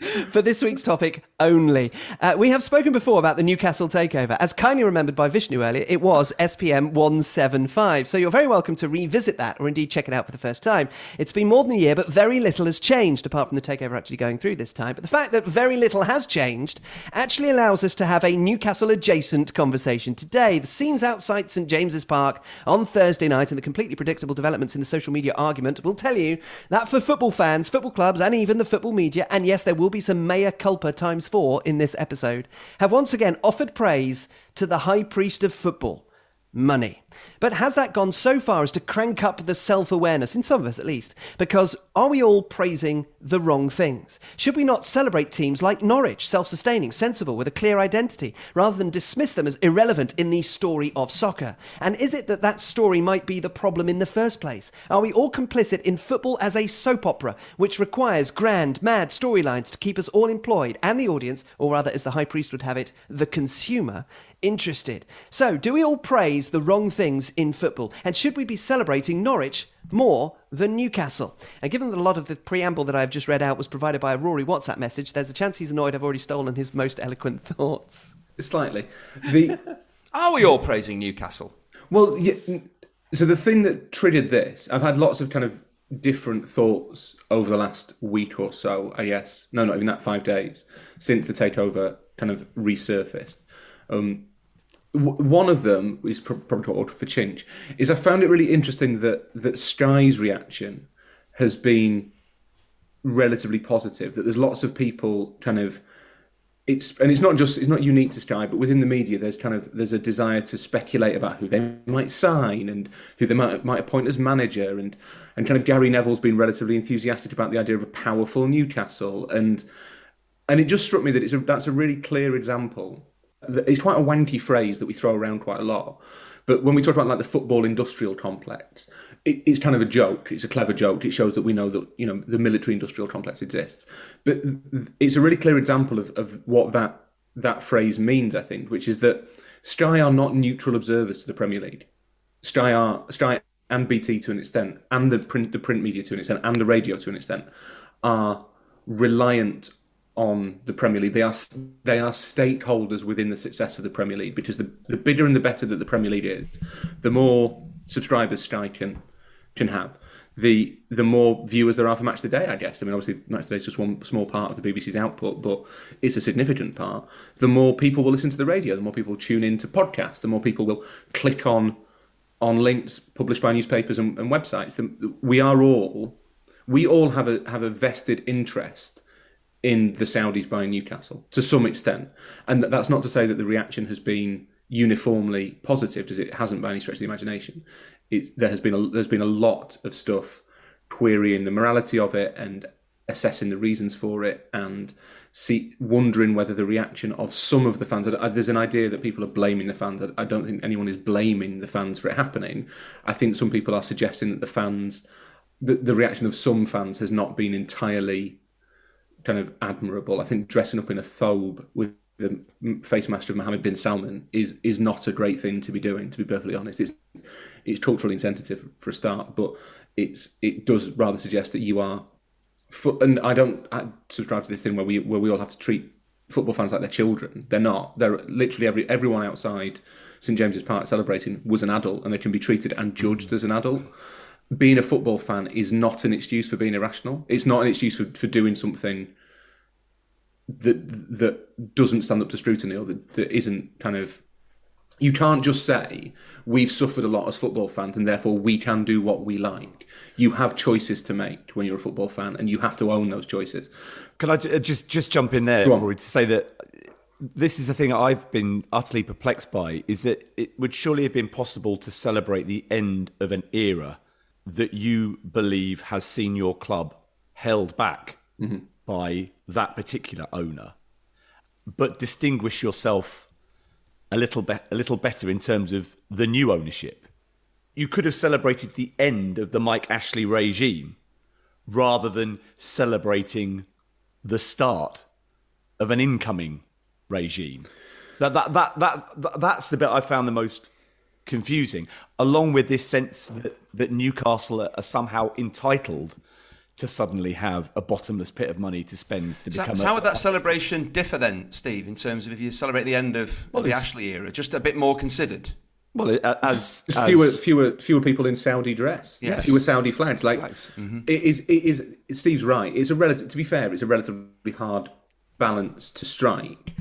for this week's topic only. Uh, we have spoken before about the Newcastle takeover. As kindly remembered by Vishnu earlier, it was SPM 175. So you're very welcome to revisit that or indeed check it out for the first time. It's been more than a year, but very little has changed apart from the takeover actually going through this time. But the fact that very little has changed actually allows us to have a Newcastle adjacent conversation today. The scenes outside St James's Park on Thursday night and the completely predictable developments in the social media argument will tell you that for football fans, football clubs, and even the football media, and yes, there will be some mea culpa times four in this episode, have once again offered praise to the high priest of football, money. But has that gone so far as to crank up the self awareness, in some of us at least? Because are we all praising the wrong things? Should we not celebrate teams like Norwich, self sustaining, sensible, with a clear identity, rather than dismiss them as irrelevant in the story of soccer? And is it that that story might be the problem in the first place? Are we all complicit in football as a soap opera, which requires grand, mad storylines to keep us all employed and the audience, or rather, as the High Priest would have it, the consumer, interested. So, do we all praise the wrong things in football? And should we be celebrating Norwich more than Newcastle? And given that a lot of the preamble that I've just read out was provided by a Rory WhatsApp message, there's a chance he's annoyed I've already stolen his most eloquent thoughts. Slightly. The Are we all praising Newcastle? well, yeah, so the thing that triggered this, I've had lots of kind of different thoughts over the last week or so. I guess no, not even that five days since the takeover kind of resurfaced. Um, w- one of them is probably for Chinch is I found it really interesting that that Sky's reaction has been relatively positive. That there's lots of people kind of it's and it's not just it's not unique to Sky, but within the media, there's kind of there's a desire to speculate about who they might sign and who they might might appoint as manager, and and kind of Gary Neville's been relatively enthusiastic about the idea of a powerful Newcastle, and and it just struck me that it's a, that's a really clear example. It's quite a wanky phrase that we throw around quite a lot. But when we talk about like the football industrial complex, it, it's kind of a joke. It's a clever joke. It shows that we know that you know the military industrial complex exists. But it's a really clear example of, of what that that phrase means. I think, which is that Sky are not neutral observers to the Premier League. Sky are Sky and BT to an extent, and the print the print media to an extent, and the radio to an extent, are reliant on the Premier League. They are they are stakeholders within the success of the Premier League because the, the bigger and the better that the Premier League is, the more subscribers Sky can can have. The the more viewers there are for Match of the Day, I guess. I mean, obviously, Match of the Day is just one small part of the BBC's output, but it's a significant part. The more people will listen to the radio, the more people tune in to podcasts, the more people will click on on links published by newspapers and, and websites. We are all we all have a have a vested interest in the Saudis buying Newcastle to some extent. And that's not to say that the reaction has been uniformly positive, because it hasn't by any stretch of the imagination. There has been a, there's been a lot of stuff querying the morality of it and assessing the reasons for it and see wondering whether the reaction of some of the fans there's an idea that people are blaming the fans I don't think anyone is blaming the fans for it happening I think some people are suggesting that the fans the, the reaction of some fans has not been entirely kind of admirable. I think dressing up in a thobe with the face master of Mohammed bin Salman is is not a great thing to be doing. To be perfectly honest, it's it's culturally insensitive for a start, but it's it does rather suggest that you are. And I don't I subscribe to this thing where we where we all have to treat football fans like they're children. They're not. They're literally every everyone outside St James's Park celebrating was an adult, and they can be treated and judged as an adult being a football fan is not an excuse for being irrational. It's not an excuse for, for doing something that that doesn't stand up to scrutiny or that, that isn't kind of you can't just say we've suffered a lot as football fans and therefore we can do what we like. You have choices to make when you're a football fan, and you have to own those choices. Can I uh, just just jump in there, Rory, to say that this is the thing I've been utterly perplexed by is that it would surely have been possible to celebrate the end of an era that you believe has seen your club held back mm-hmm. by that particular owner, but distinguish yourself a little be- a little better in terms of the new ownership. You could have celebrated the end of the Mike Ashley regime rather than celebrating the start of an incoming regime. That, that, that, that, that's the bit I found the most confusing, along with this sense that, that Newcastle are, somehow entitled to suddenly have a bottomless pit of money to spend to so become. So, a, how would that celebration differ then, Steve, in terms of if you celebrate the end of, well, of the Ashley era, just a bit more considered? Well, as, as fewer fewer fewer people in Saudi dress, yes. fewer Saudi flags. Like mm-hmm. it is, it is. Steve's right. It's a relative. To be fair, it's a relatively hard balance to strike.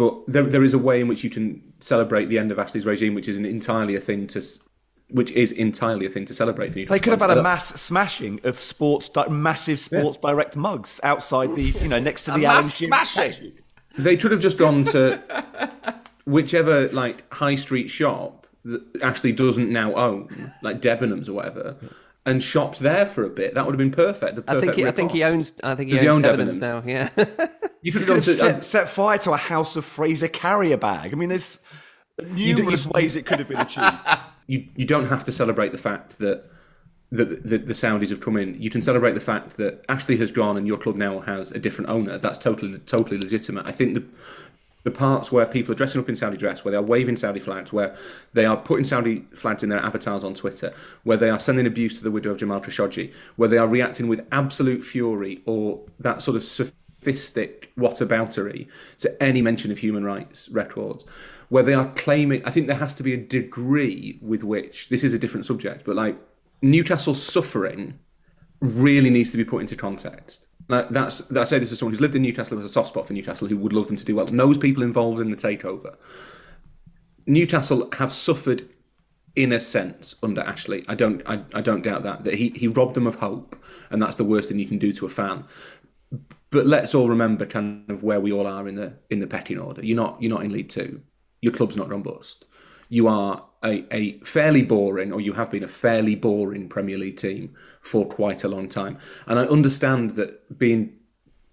But there, there is a way in which you can celebrate the end of Ashley's regime, which is an entirely a thing to, which is entirely a thing to celebrate. For they could have had a mass smashing of sports, massive Sports yeah. Direct mugs outside the, you know, next to the Alan smashing. They should have just gone to whichever like high street shop that Ashley doesn't now own, like Debenhams or whatever, and shopped there for a bit. That would have been perfect. The I think he, I think he rip-off. I think he he owns own Debenhams Debenhams? now. Yeah. You could have gone to. Uh, set, set fire to a house of Fraser carrier bag. I mean, there's numerous you- ways it could have been achieved. you you don't have to celebrate the fact that that the, the Saudis have come in. You can celebrate the fact that Ashley has gone and your club now has a different owner. That's totally totally legitimate. I think the the parts where people are dressing up in Saudi dress, where they are waving Saudi flags, where they are putting Saudi flags in their avatars on Twitter, where they are sending abuse to the widow of Jamal Khashoggi, where they are reacting with absolute fury or that sort of sophistic whataboutery to any mention of human rights records, where they are claiming. I think there has to be a degree with which this is a different subject, but like Newcastle's suffering really needs to be put into context. That's I say this as someone who's lived in Newcastle, has a soft spot for Newcastle, who would love them to do well, knows people involved in the takeover. Newcastle have suffered in a sense under Ashley. I don't I, I don't doubt that that he he robbed them of hope, and that's the worst thing you can do to a fan. But let's all remember kind of where we all are in the in the pecking order. You're not you're not in League Two. Your club's not run bust. You are a, a fairly boring, or you have been a fairly boring Premier League team for quite a long time. And I understand that being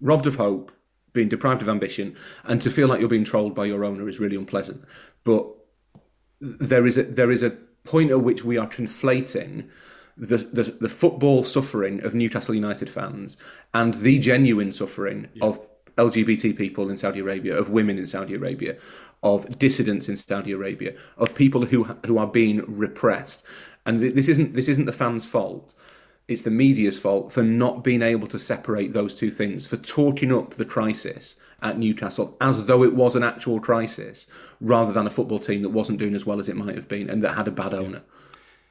robbed of hope, being deprived of ambition, and to feel like you're being trolled by your owner is really unpleasant. But there is a there is a point at which we are conflating the, the the football suffering of Newcastle United fans and the genuine suffering of LGBT people in Saudi Arabia, of women in Saudi Arabia, of dissidents in Saudi Arabia, of people who who are being repressed. And th- this isn't this isn't the fans' fault. It's the media's fault for not being able to separate those two things, for talking up the crisis at Newcastle as though it was an actual crisis, rather than a football team that wasn't doing as well as it might have been and that had a bad owner.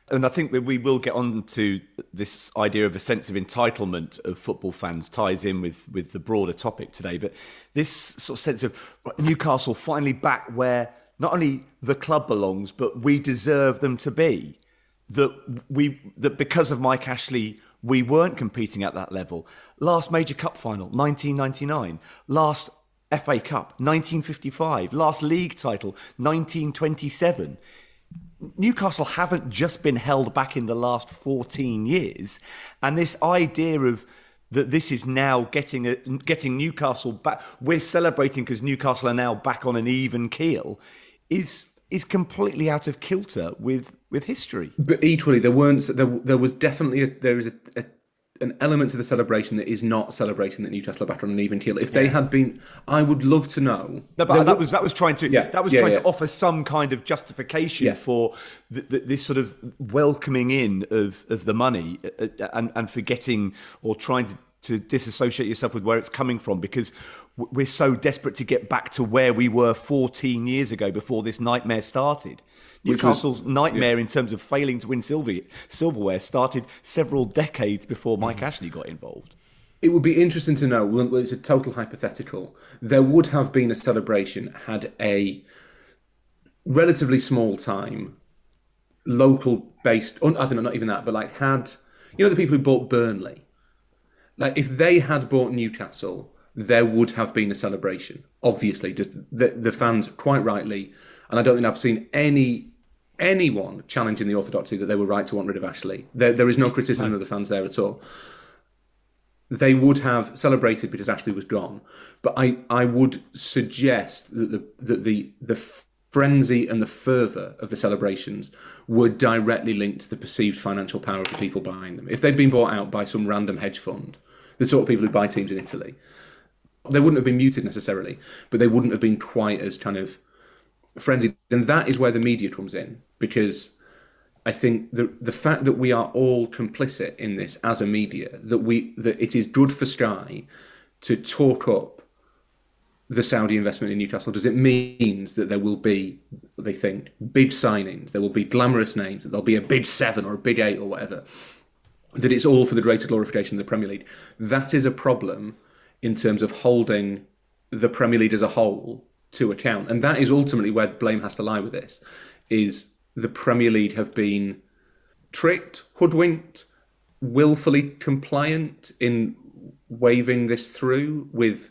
And I think that we will get on to this idea of a sense of entitlement of football fans ties in with, with the broader topic today. But this sort of sense of Newcastle finally back where not only the club belongs, but we deserve them to be. That we that because of Mike Ashley, we weren't competing at that level. Last major cup final, 1999. Last FA Cup, 1955. Last league title, 1927. Newcastle haven't just been held back in the last 14 years. And this idea of that this is now getting a, getting Newcastle back, we're celebrating because Newcastle are now back on an even keel, is is completely out of kilter with with history. But equally, there weren't. There, there was definitely a, there is a, a, an element to the celebration that is not celebrating that Newcastle are back on an even keel. If they had been, I would love to know. No, but that was that was trying to Yeah, that was yeah, trying yeah. to offer some kind of justification Yeah. for th th this sort of welcoming in of, of the money uh, uh, and and forgetting or trying to, to disassociate yourself with where it's coming from because we're so desperate to get back to where we were 14 years ago before this nightmare started. Which was- Newcastle's nightmare in terms of failing to win silver, silverware started several decades before Mike mm. Ashley got involved. It would be interesting to know. Well, it's a total hypothetical. There would have been a celebration had a relatively small time, local based. I don't know, not even that, but like had you know the people who bought Burnley. Like if they had bought Newcastle, there would have been a celebration. Obviously, just the the fans quite rightly, and I don't think I've seen any anyone challenging the orthodoxy that they were right to want rid of Ashley. There, there is no criticism of the fans there at all they would have celebrated because Ashley was gone. But I, I would suggest that the that the the frenzy and the fervour of the celebrations were directly linked to the perceived financial power of the people behind them. If they'd been bought out by some random hedge fund, the sort of people who buy teams in Italy, they wouldn't have been muted necessarily, but they wouldn't have been quite as kind of frenzied. And that is where the media comes in because I think the the fact that we are all complicit in this as a media, that we that it is good for Sky to talk up the Saudi investment in Newcastle, does it means that there will be, they think, big signings, there will be glamorous names, that there'll be a big seven or a big eight or whatever, that it's all for the greater glorification of the Premier League. That is a problem in terms of holding the Premier League as a whole to account. And that is ultimately where the blame has to lie with this, is the Premier League have been tricked, hoodwinked, willfully compliant in waving this through with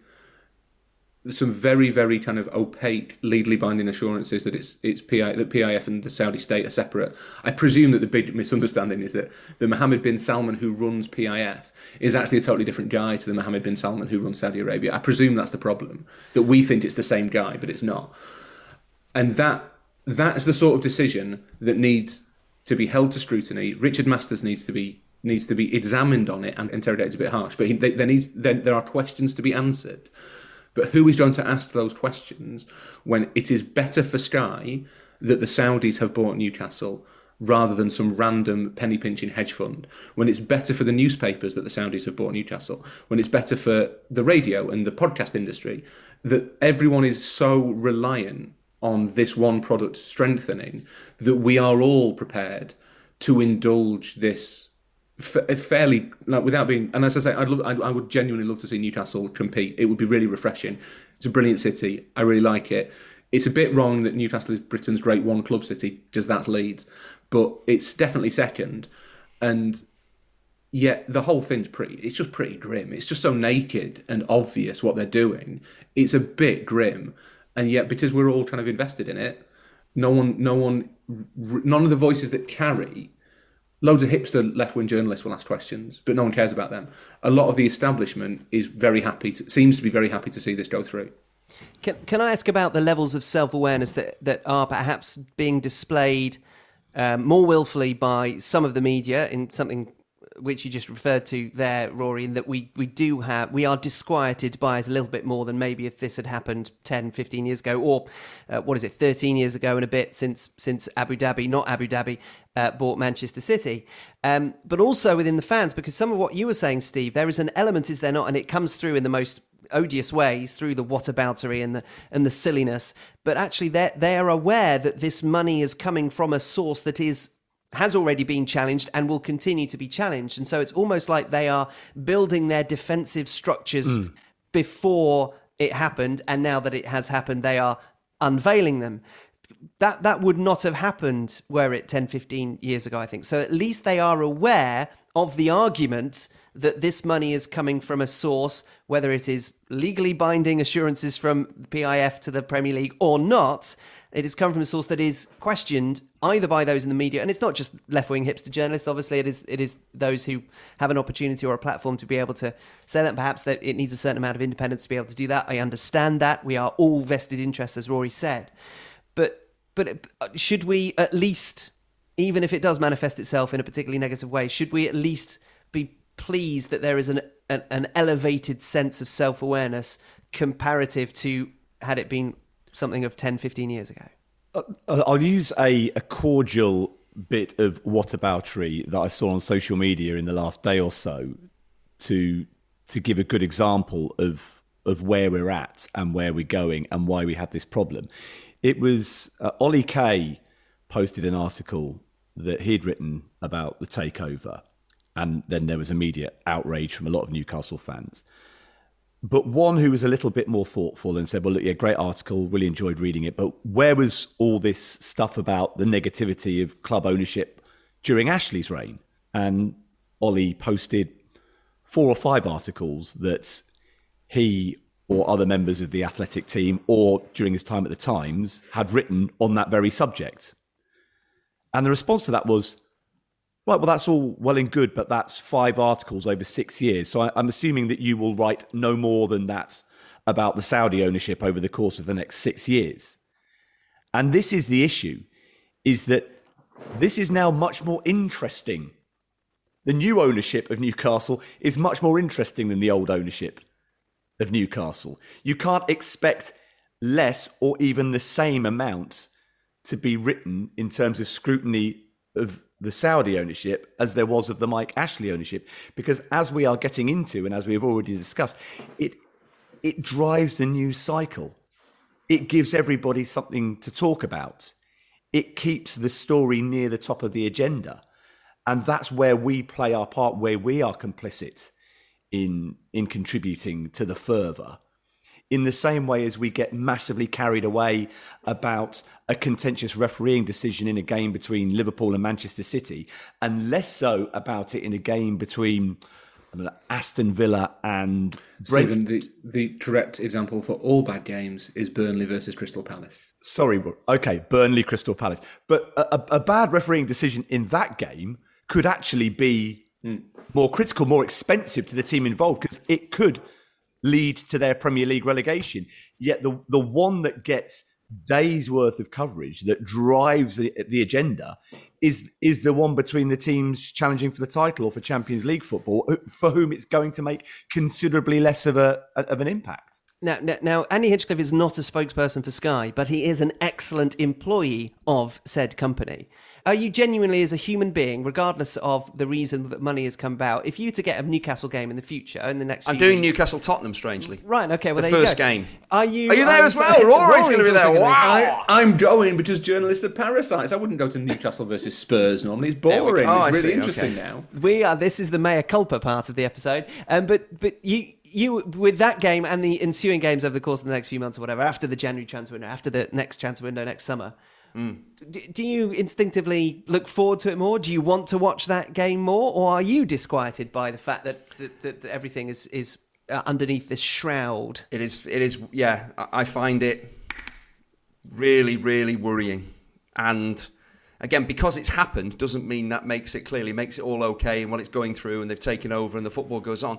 some very, very kind of opaque, legally binding assurances that it's it's PI, that PIF and the Saudi state are separate. I presume that the big misunderstanding is that the Mohammed bin Salman who runs PIF is actually a totally different guy to the Mohammed bin Salman who runs Saudi Arabia. I presume that's the problem that we think it's the same guy, but it's not. And that that's the sort of decision that needs to be held to scrutiny. Richard Masters needs to be needs to be examined on it and interrogated a bit harsh, but he, there needs there, there are questions to be answered. But who is going to ask those questions when it is better for Sky that the Saudis have bought Newcastle rather than some random penny pinching hedge fund? When it's better for the newspapers that the Saudis have bought Newcastle? When it's better for the radio and the podcast industry that everyone is so reliant on this one product strengthening that we are all prepared to indulge this fairly like without being and as I say I'd I, I would genuinely love to see Newcastle compete. It would be really refreshing. It's a brilliant city. I really like it. It's a bit wrong that Newcastle is Britain's great one club city because that's Leeds but it's definitely second. And yet the whole thing's pretty it's just pretty grim. It's just so naked and obvious what they're doing. It's a bit grim. And yet because we're all kind of invested in it no one no one none of the voices that carry loads of hipster left-wing journalists will ask questions, but no one cares about them. A lot of the establishment is very happy, to, seems to be very happy to see this go through. Can, can I ask about the levels of self-awareness that, that are perhaps being displayed um, more willfully by some of the media in something which you just referred to there, Rory, in that we, we do have, we are disquieted by it a little bit more than maybe if this had happened 10, 15 years ago, or uh, what is it, 13 years ago and a bit since, since Abu Dhabi, not Abu Dhabi, uh, bought Manchester City. Um, but also within the fans, because some of what you were saying, Steve, there is an element, is there not? And it comes through in the most odious ways through the whataboutery and the and the silliness but actually they they are aware that this money is coming from a source that is has already been challenged and will continue to be challenged. And so it's almost like they are building their defensive structures mm. before it happened. And now that it has happened, they are unveiling them. That, that would not have happened were it 10, 15 years ago, I think. So at least they are aware of the argument that this money is coming from a source, whether it is legally binding assurances from PIF to the Premier League or not, it has come from a source that is questioned either by those in the media, and it's not just left-wing hipster journalists. Obviously, it is it is those who have an opportunity or a platform to be able to say that. Perhaps that it needs a certain amount of independence to be able to do that. I understand that we are all vested interests, as Rory said, but but should we at least, even if it does manifest itself in a particularly negative way, should we at least be pleased that there is an an, an elevated sense of self-awareness comparative to had it been something of 10, 15 years ago? Uh, I'll use a, a cordial bit of whataboutery that I saw on social media in the last day or so to to give a good example of of where we're at and where we're going and why we have this problem. It was uh, Ollie Kay posted an article that he'd written about the takeover, and then there was immediate outrage from a lot of Newcastle fans but one who was a little bit more thoughtful and said, "Well, look, yeah, great article, really enjoyed reading it, but where was all this stuff about the negativity of club ownership during Ashley's reign?" And Ollie posted four or five articles that he or other members of the athletic team, or during his time at the Times, had written on that very subject. And the response to that was, Right, well, that's all well and good, but that's five articles over six years. So I, I'm assuming that you will write no more than that about the Saudi ownership over the course of the next six years. And this is the issue, is that this is now much more interesting. The new ownership of Newcastle is much more interesting than the old ownership of Newcastle. You can't expect less or even the same amount to be written in terms of scrutiny of the Saudi ownership as there was of the Mike Ashley ownership. Because as we are getting into, and as we have already discussed, it it drives the news cycle. It gives everybody something to talk about. It keeps the story near the top of the agenda. And that's where we play our part, where we are complicit in in contributing to the fervour in the same way as we get massively carried away about a contentious refereeing decision in a game between Liverpool and Manchester City, and less so about it in a game between I don't know, Aston Villa and Stephen, the, the correct example for all bad games is Burnley versus Crystal Palace. Sorry, okay, Burnley Crystal Palace, but a, a bad refereeing decision in that game could actually be mm. more critical, more expensive to the team involved because it could lead to their Premier League relegation. Yet the the one that gets days worth of coverage that drives the, the agenda is is the one between the teams challenging for the title or for Champions League football, for whom it's going to make considerably less of a of an impact. Now, now, now, Andy Hinchcliffe is not a spokesperson for Sky, but he is an excellent employee of said company. Are you genuinely, as a human being, regardless of the reason that money has come about, if you to get a Newcastle game in the future, in the next, I'm doing weeks, Newcastle Tottenham, strangely. Right. Okay. Well, the there first you go. game. Are you? Are you there as well? Rory's going to be there. Wow. I, am going because journalists are parasites. I wouldn't go to Newcastle versus Spurs normally. It's boring. Oh, it's really interesting okay. now. We are. This is the mea culpa part of the episode. Um, but but you you with that game and the ensuing games over the course of the next few months or whatever, after the January transfer window, after the next transfer window next summer, Mm. Do you instinctively look forward to it more? Do you want to watch that game more, or are you disquieted by the fact that, that, that, that everything is is uh, underneath this shroud? It is. It is. Yeah, I find it really, really worrying, and again, because it's happened doesn't mean that makes it clearly makes it all okay and what it's going through and they've taken over and the football goes on.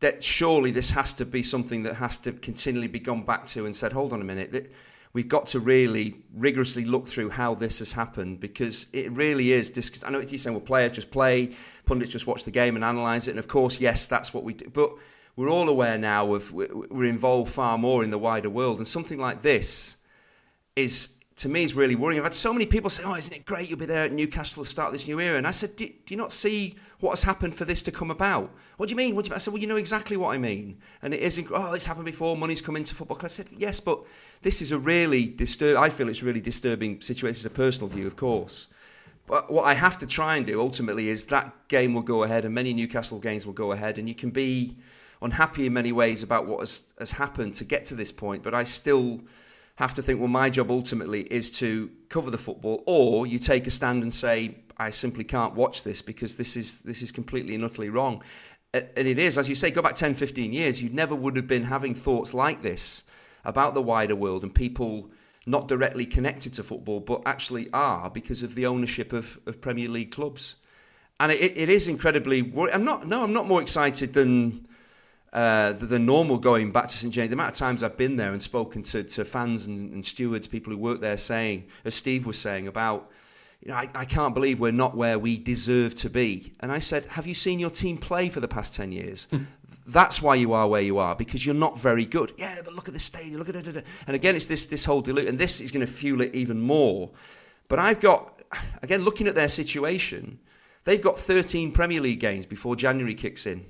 That surely this has to be something that has to continually be gone back to and said, hold on a minute we've got to really rigorously look through how this has happened because it really is. I know it's you're saying, well, players just play, pundits just watch the game and analyse it. And of course, yes, that's what we do. But we're all aware now of we're involved far more in the wider world. And something like this is, to me, is really worrying. I've had so many people say, oh, isn't it great you'll be there at Newcastle to start this new era? And I said, do, do you not see what has happened for this to come about? What do you mean? What do you? I said, well, you know exactly what I mean. And it isn't, oh, it's happened before, money's come into football. I said, yes, but this is a really disturbing, I feel it's really disturbing situation. It's a personal view, of course. But what I have to try and do ultimately is that game will go ahead, and many Newcastle games will go ahead, and you can be unhappy in many ways about what has, has happened to get to this point. But I still have to think, well, my job ultimately is to cover the football, or you take a stand and say, I simply can't watch this because this is this is completely and utterly wrong. And it is, as you say, go back 10, 15 years, you never would have been having thoughts like this about the wider world and people not directly connected to football, but actually are because of the ownership of, of Premier League clubs. And it, it is incredibly. I'm not. No, I'm not more excited than uh, than normal going back to St James. The amount of times I've been there and spoken to, to fans and, and stewards, people who work there, saying, as Steve was saying about you know, I, I, can't believe we're not where we deserve to be. And I said, Have you seen your team play for the past 10 years? Hmm. That's why you are where you are because you're not very good. Yeah, but look at this stadium. Look at it. And again, it's this this whole dilute, and this is going to fuel it even more. But I've got again looking at their situation. They've got 13 Premier League games before January kicks in.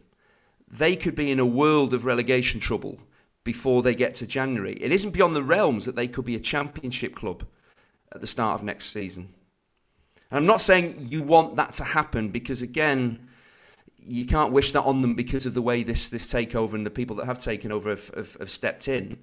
They could be in a world of relegation trouble before they get to January. It isn't beyond the realms that they could be a championship club at the start of next season. And I'm not saying you want that to happen because again you can't wish that on them because of the way this this takeover and the people that have taken over have, have, have stepped in.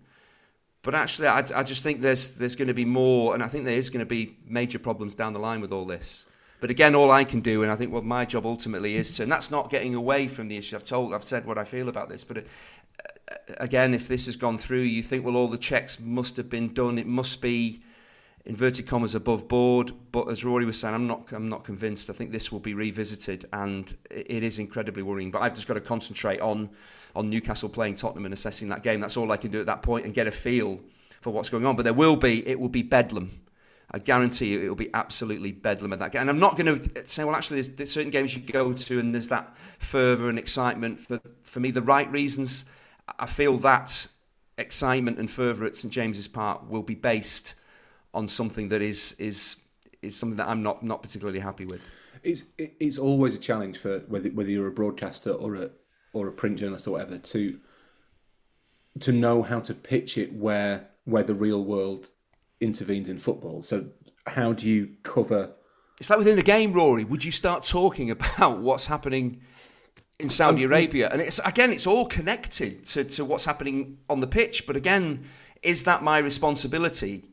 But actually, I, I just think there's there's going to be more, and I think there is going to be major problems down the line with all this. But again, all I can do, and I think what my job ultimately is to, and that's not getting away from the issue. I've told, I've said what I feel about this. But uh, again, if this has gone through, you think, well, all the checks must have been done. It must be inverted commas above board. But as Rory was saying, I'm not I'm not convinced. I think this will be revisited, and it is incredibly worrying. But I've just got to concentrate on on Newcastle playing Tottenham and assessing that game. That's all I can do at that point and get a feel for what's going on. But there will be it will be bedlam. I guarantee you it will be absolutely bedlam at that game. And I'm not going to say, well, actually, there's, there's certain games you go to and there's that fervour and excitement for for me the right reasons. I feel that excitement and fervour at St James's Park will be based on something that is is is something that I'm not not particularly happy with. It's it's always a challenge for whether whether you're a broadcaster or a or a print journalist or whatever to to know how to pitch it where where the real world intervenes in football. So how do you cover? It's like within the game, Rory. Would you start talking about what's happening in Saudi um, Arabia? And it's again, it's all connected to to what's happening on the pitch. But again, is that my responsibility?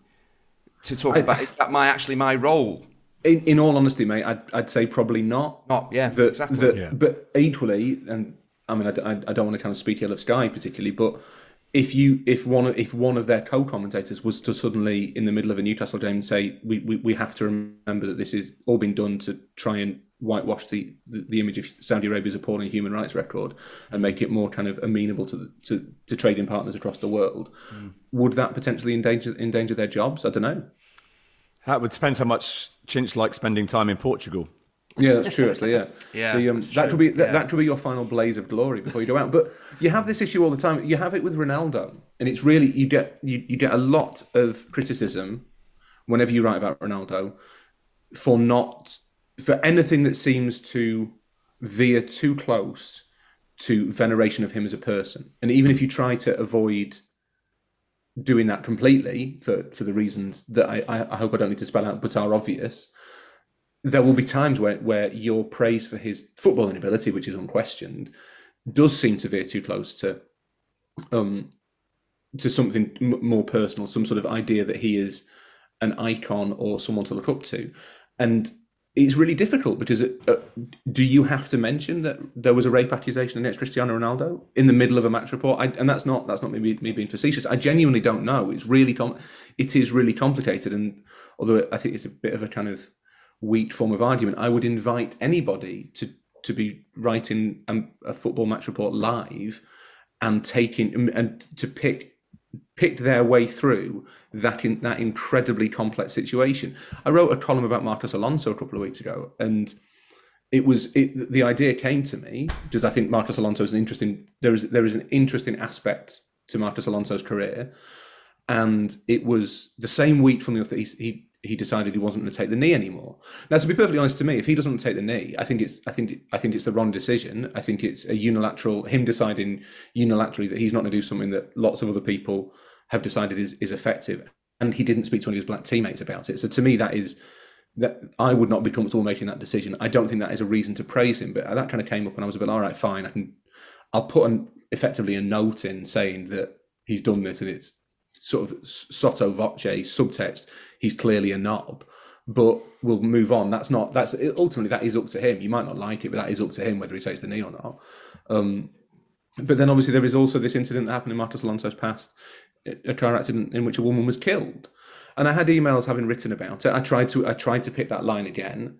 To talk I, about is that my actually my role In, in all honesty, mate, I'd, I'd say probably not. Not, yeah, That- exactly. that- Yeah. But equally, and I mean, I, I, don't want to kind of speak ill of Sky particularly, but if you if one of, if one of their co-commentators was to suddenly in the middle of a Newcastle game say we, we, we have to remember that this is all been done to try and whitewash the, the, the image of Saudi Arabia's appalling human rights record and make it more kind of amenable to the, to, to trading partners across the world, would that potentially endanger endanger their jobs? I don't know. That would depends how much Chinch likes spending time in Portugal. Yeah, that's true. Actually, yeah, Yeah, The, um, that true. could be that, Yeah. that could be your final blaze of glory before you go out. But you have this issue all the time. You have it with Ronaldo, and it's really you get you, you get a lot of criticism whenever you write about Ronaldo for not for anything that seems to veer too close to veneration of him as a person. And even if you try to avoid doing that completely for, for the reasons that I, I hope I don't need to spell out but are obvious, there will be times where, where your praise for his footballing ability, which is unquestioned, does seem to veer too close to um to something m- more personal, some sort of idea that he is an icon or someone to look up to, and it's really difficult because it, uh, do you have to mention that there was a rape accusation against Cristiano Ronaldo in the middle of a match report? I, and that's not that's not me, me being facetious. I genuinely don't know. It's really com- it is really complicated, and although I think it's a bit of a kind of weak form of argument, I would invite anybody to to be writing um, a football match report live and taking and to pick pick their way through that in that incredibly complex situation. I wrote a column about Marcos Alonso a couple of weeks ago, and it was it, the idea came to me because I think Marcos Alonso is an interesting there is there is an interesting aspect to Marcos Alonso's career, and it was the same week from the that he, he he decided he wasn't going to take the knee anymore. Now, to be perfectly honest, to me, if he doesn't take the knee, I think it's I think I think it's the wrong decision. I think it's a unilateral him deciding unilaterally that he's not going to do something that lots of other people have decided is is effective, and he didn't speak to any of his black teammates about it. So to me, that is that I would not be comfortable making that decision. I don't think that is a reason to praise him, but that kind of came up when I was a bit all right, fine. I can, I'll put an effectively a note in saying that he's done this, and it's sort of sotto voce subtext. He's clearly a knob, but we'll move on. That's not. That's ultimately that is up to him. You might not like it, but that is up to him whether he takes the knee or not. Um, but then obviously there is also this incident that happened in Marcos Alonso's past, a car accident in which a woman was killed. And I had emails having written about it. I tried to I tried to pick that line again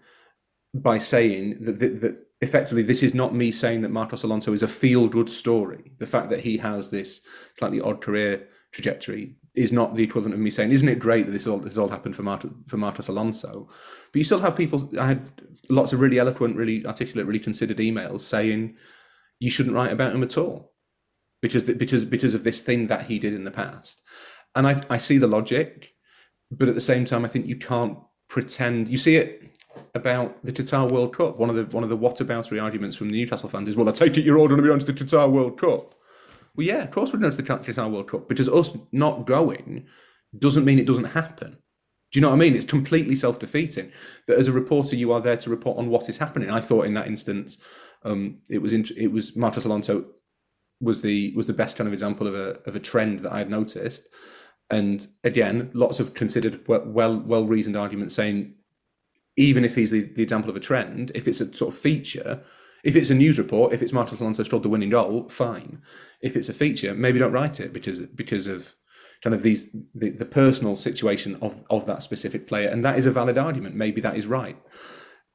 by saying that, that, that effectively this is not me saying that Marcos Alonso is a feel good story. The fact that he has this slightly odd career trajectory is not the equivalent of me saying, "Isn't it great that this all this all happened for Marcos, for Marcos Alonso?" But you still have people. I had lots of really eloquent, really articulate, really considered emails saying you shouldn't write about him at all because because because of this thing that he did in the past. And I I see the logic, but at the same time, I think you can't pretend. You see it about the Qatar World Cup. One of the one of the whataboutery arguments from the Newcastle fans is, "Well, I take it you're all going to be on to the Qatar World Cup." Well, yeah, of course we're going to the Qatar World Cup because us not going doesn't mean it doesn't happen. Do you know what I mean? It's completely self defeating. That as a reporter, you are there to report on what is happening. I thought in that instance, um, it was int- it was Marcos Alonso was the was the best kind of example of a of a trend that I had noticed. And again, lots of considered well well reasoned arguments saying even if he's the, the example of a trend, if it's a sort of feature, if it's a news report, if it's Marcos Alonso scored the winning goal, fine. If it's a feature, maybe don't write it because because of kind of these the, the personal situation of of that specific player, and that is a valid argument. Maybe that is right.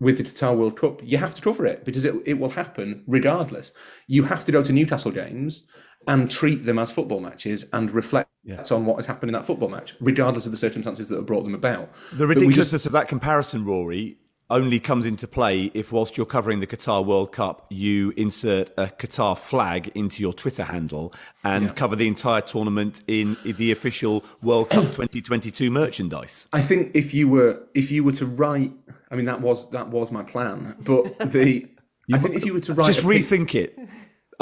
With the Qatar World Cup, you have to cover it because it, it will happen regardless. You have to go to Newcastle games and treat them as football matches and reflect Yeah. on what has happened in that football match, regardless of the circumstances that have brought them about. The ridiculousness just- of that comparison, Rory, only comes into play if, whilst you're covering the Qatar World Cup, you insert a Qatar flag into your Twitter handle and cover the entire tournament in the official World Cup 2022 merchandise. I think if you were if you were to write, I mean that was that was my plan, but the I think if you were to write, Just a pic- rethink it.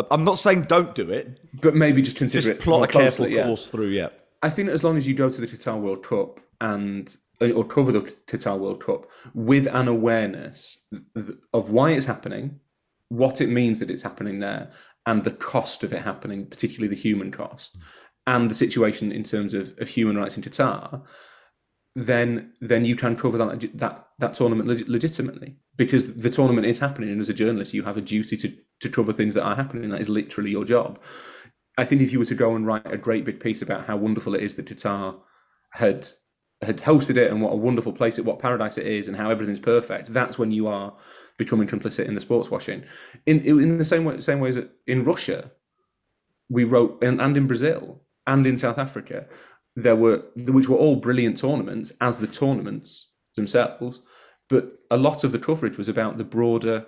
I'm not saying don't do it. but maybe just consider Just it plot a careful closely, yeah. course through. Yeah. I think as long as you go to the Qatar World Cup and Uh, or cover the Qatar World Cup with an awareness of why it's happening, what it means that it's happening there, and the cost of it happening, particularly the human cost, and the situation in terms of, of human rights in Qatar, then then you can cover that that that tournament leg- legitimately because the tournament is happening, and as a journalist, you have a duty to to cover things that are happening. That is literally your job. I think if you were to go and write a great big piece about how wonderful it is that Qatar had had hosted it and what a wonderful place it, what paradise it is, and how everything's perfect, that's when you are becoming complicit in the sports washing. In in the same way, same way as in Russia, we wrote and, and in Brazil and in South Africa, there were which were all brilliant tournaments as the tournaments themselves, but a lot of the coverage was about the broader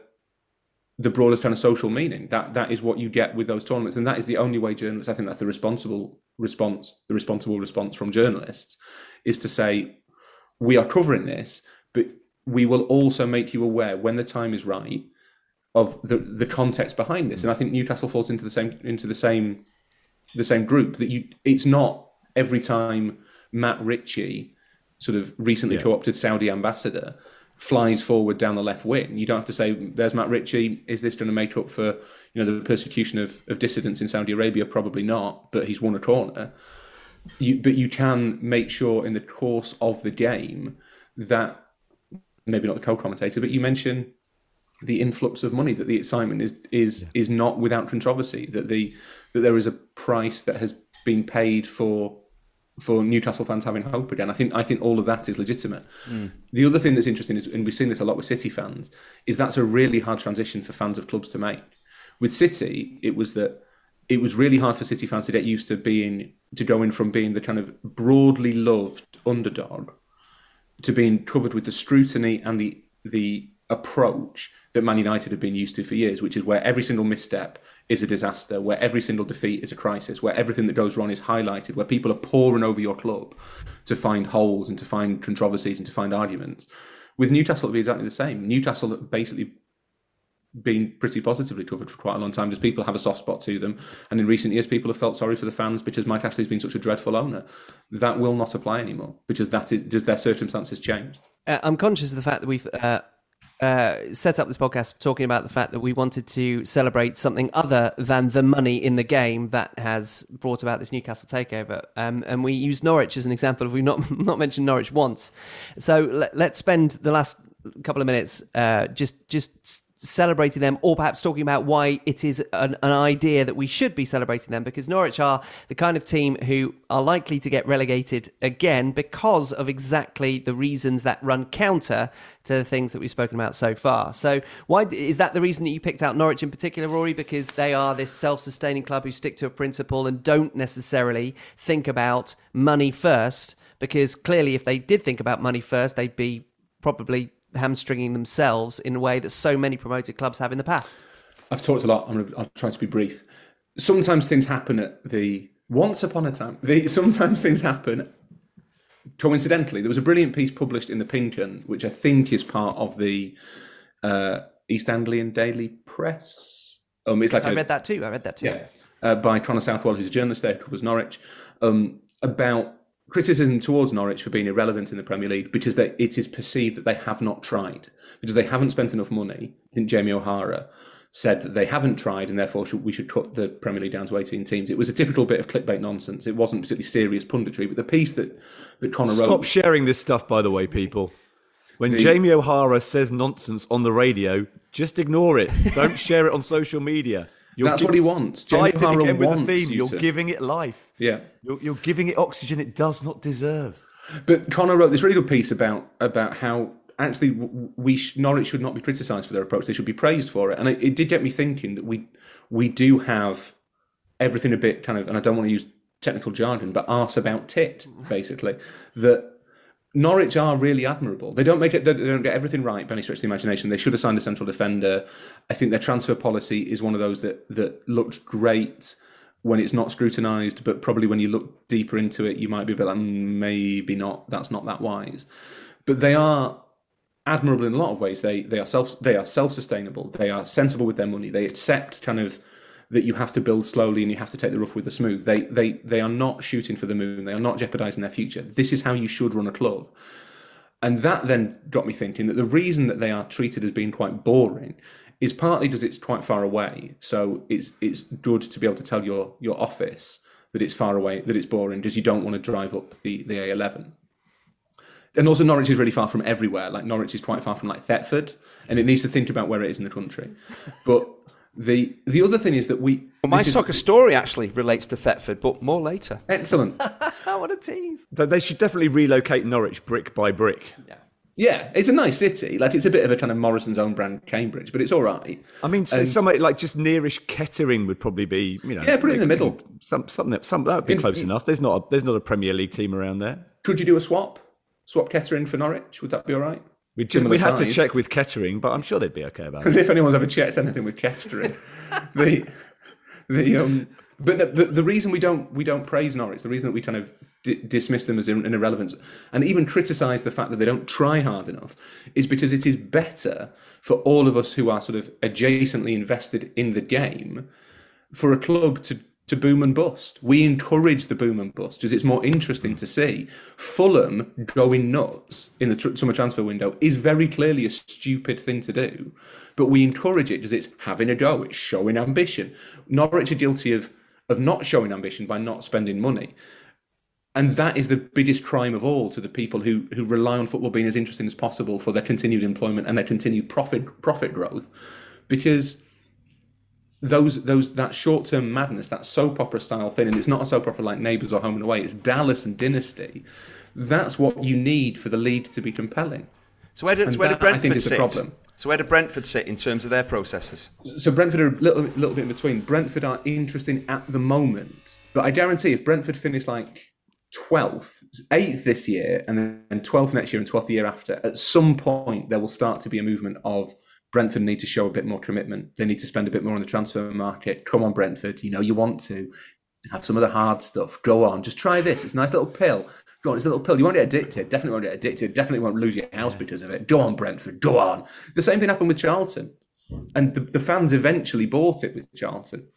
the broadest kind of social meaning. That that is what you get with those tournaments, and that is the only way journalists. I think that's the responsible response. The responsible response from journalists is to say, we are covering this, but we will also make you aware when the time is right of the the context behind this. And I think Newcastle falls into the same into the same the same group that you. It's not every time Matt Ritchie, sort of recently Yeah. co-opted Saudi ambassador, flies forward down the left wing. You don't have to say, "There's Matt Ritchie. Is this going to make up for you know the persecution of, of dissidents in Saudi Arabia?" Probably not. But he's won a corner. You, but you can make sure in the course of the game that maybe not the co-commentator, but you mention the influx of money that the excitement is is is not without controversy that the that there is a price that has been paid for for Newcastle fans having hope again. I think I think all of that is legitimate. Mm. The other thing that's interesting is, and we've seen this a lot with City fans, is that's a really hard transition for fans of clubs to make. With City, it was that it was really hard for City fans to get used to being to going from being the kind of broadly loved underdog to being covered with the scrutiny and the the approach that Man United have been used to for years, which is where every single misstep is a disaster, where every single defeat is a crisis, where everything that goes wrong is highlighted, where people are pouring over your club to find holes and to find controversies and to find arguments. With Newcastle, it'll be exactly the same. Newcastle basically been pretty positively covered for quite a long time. Just people have a soft spot to them, and in recent years, people have felt sorry for the fans because Mike Ashley's been such a dreadful owner. That will not apply anymore because that is just their circumstances changed. Uh, I'm conscious of the fact that we've uh, uh, set up this podcast talking about the fact that we wanted to celebrate something other than the money in the game that has brought about this Newcastle takeover. Um, and we used Norwich as an example. We've not not mentioned Norwich once, so let, let's spend the last couple of minutes uh, just just celebrating them, or perhaps talking about why it is an, an idea that we should be celebrating them, because Norwich are the kind of team who are likely to get relegated again because of exactly the reasons that run counter to the things that we've spoken about so far. So, why is that the reason that you picked out Norwich in particular, Rory? Because they are this self-sustaining club who stick to a principle and don't necessarily think about money first. Because clearly, if they did think about money first, they'd be probably hamstringing themselves in a way that so many promoted clubs have in the past. I've talked a lot. I'm gonna, I'll try to be brief. Sometimes things happen at the once upon a time. The, sometimes things happen coincidentally. There was a brilliant piece published in the Pink 'Un, which I think is part of the uh, East Anglian Daily Press. Um, it's like I a- read that too. I read that too. yeah, uh, by Connor Southwell, who's a journalist there, covers Norwich, um, about criticism towards Norwich for being irrelevant in the Premier League because they, it is perceived that they have not tried, because they haven't spent enough money. I think Jamie O'Hara said that they haven't tried and therefore should, we should cut the Premier League down to 18 teams. It was a typical bit of clickbait nonsense. It wasn't particularly serious punditry, but the piece that, that Connor Stop wrote... sharing this stuff, by the way, people. When The- Jamie O'Hara says nonsense on the radio, just ignore it. Don't share it on social media. You're That's gi- what he wants. Fighting O'Hara again with the theme. you You're to- giving it life. Yeah. You're, you're giving it oxygen it does not deserve. But Connor wrote this really good piece about about how actually we sh- Norwich should not be criticised for their approach; they should be praised for it. And it, it did get me thinking that we we do have everything a bit kind of, and I don't want to use technical jargon, but arse about tit, basically. that Norwich are really admirable. They don't make it. They don't get everything right by any stretch of the imagination. They should have signed a central defender. I think their transfer policy is one of those that that looked great when it's not scrutinised, but probably when you look deeper into it, you might be a bit like, "Mm, maybe not. That's not that wise. But they are admirable in a lot of ways. They they are self they are self sustainable. They are sensible with their money. They accept kind of that you have to build slowly and you have to take the rough with the smooth. They they they are not shooting for the moon. They are not jeopardizing their future. This is how you should run a club. And that then got me thinking that the reason that they are treated as being quite boring is partly because it's quite far away. So it's it's good to be able to tell your your office that it's far away, that it's boring, because you don't want to drive up the, the A11. and also Norwich is really far from everywhere. Like Norwich is quite far from like Thetford, and it needs to think about where it is in the country. But the the other thing is that we Well, my this is- soccer story actually relates to Thetford, but more later. excellent. Oh, what a tease! They- They should definitely relocate Norwich brick by brick. Yeah, Yeah, it's a nice city. Like it's a bit of a kind of Morrison's own brand Cambridge, but it's all right. I mean, so And- somewhere like just nearish Kettering would probably be, you know, Yeah, put it in the middle. Some, something, some that would be In- close enough. There's not, a, there's not a Premier League team around there. Could you do a swap? Swap Kettering for Norwich? Would that be all right? We just, we had to check with Kettering, but I'm sure they'd be okay about it. As if anyone's ever checked anything with Kettering. the the um, but the, the reason we don't we don't praise Norwich, the reason that we kind of d- dismiss them as an irrelevance, and even criticise the fact that they don't try hard enough, is because it is better for all of us who are sort of adjacently invested in the game for a club to to boom and bust. We encourage the boom and bust because it's more interesting to see. Fulham going nuts in the tr- summer transfer window is very clearly a stupid thing to do, but we encourage it because it's having a go, it's showing ambition. Norwich are guilty of of not showing ambition by not spending money. And that is the biggest crime of all to the people who, who rely on football being as interesting as possible for their continued employment and their continued profit profit growth. Because those those that short term madness, that soap opera style thing, and it's not a soap opera like Neighbours or Home and Away, it's Dallas and Dynasty. That's what you need for the lead to be compelling. So where did, And where did that, think, Brentford sit? problem. So where did Brentford sit in terms of their processes? So Brentford are a little, little bit in between. Brentford are interesting at the moment, but I guarantee if Brentford finish like 12th, 8th this year, and then 12th next year and 12th the year after, at some point there will start to be a movement of Brentford need to show a bit more commitment. They need to spend a bit more on the transfer market. Come on, Brentford, you know you want to. Have some of the hard stuff. Go on, just try this. It's a nice little pill. Go on, it's a little pill. You won't get addicted. Definitely won't get addicted. Definitely won't lose your house because of it. Go on, Brentford. Go on. The same thing happened with Charlton and the, the fans eventually bought it with Charlton.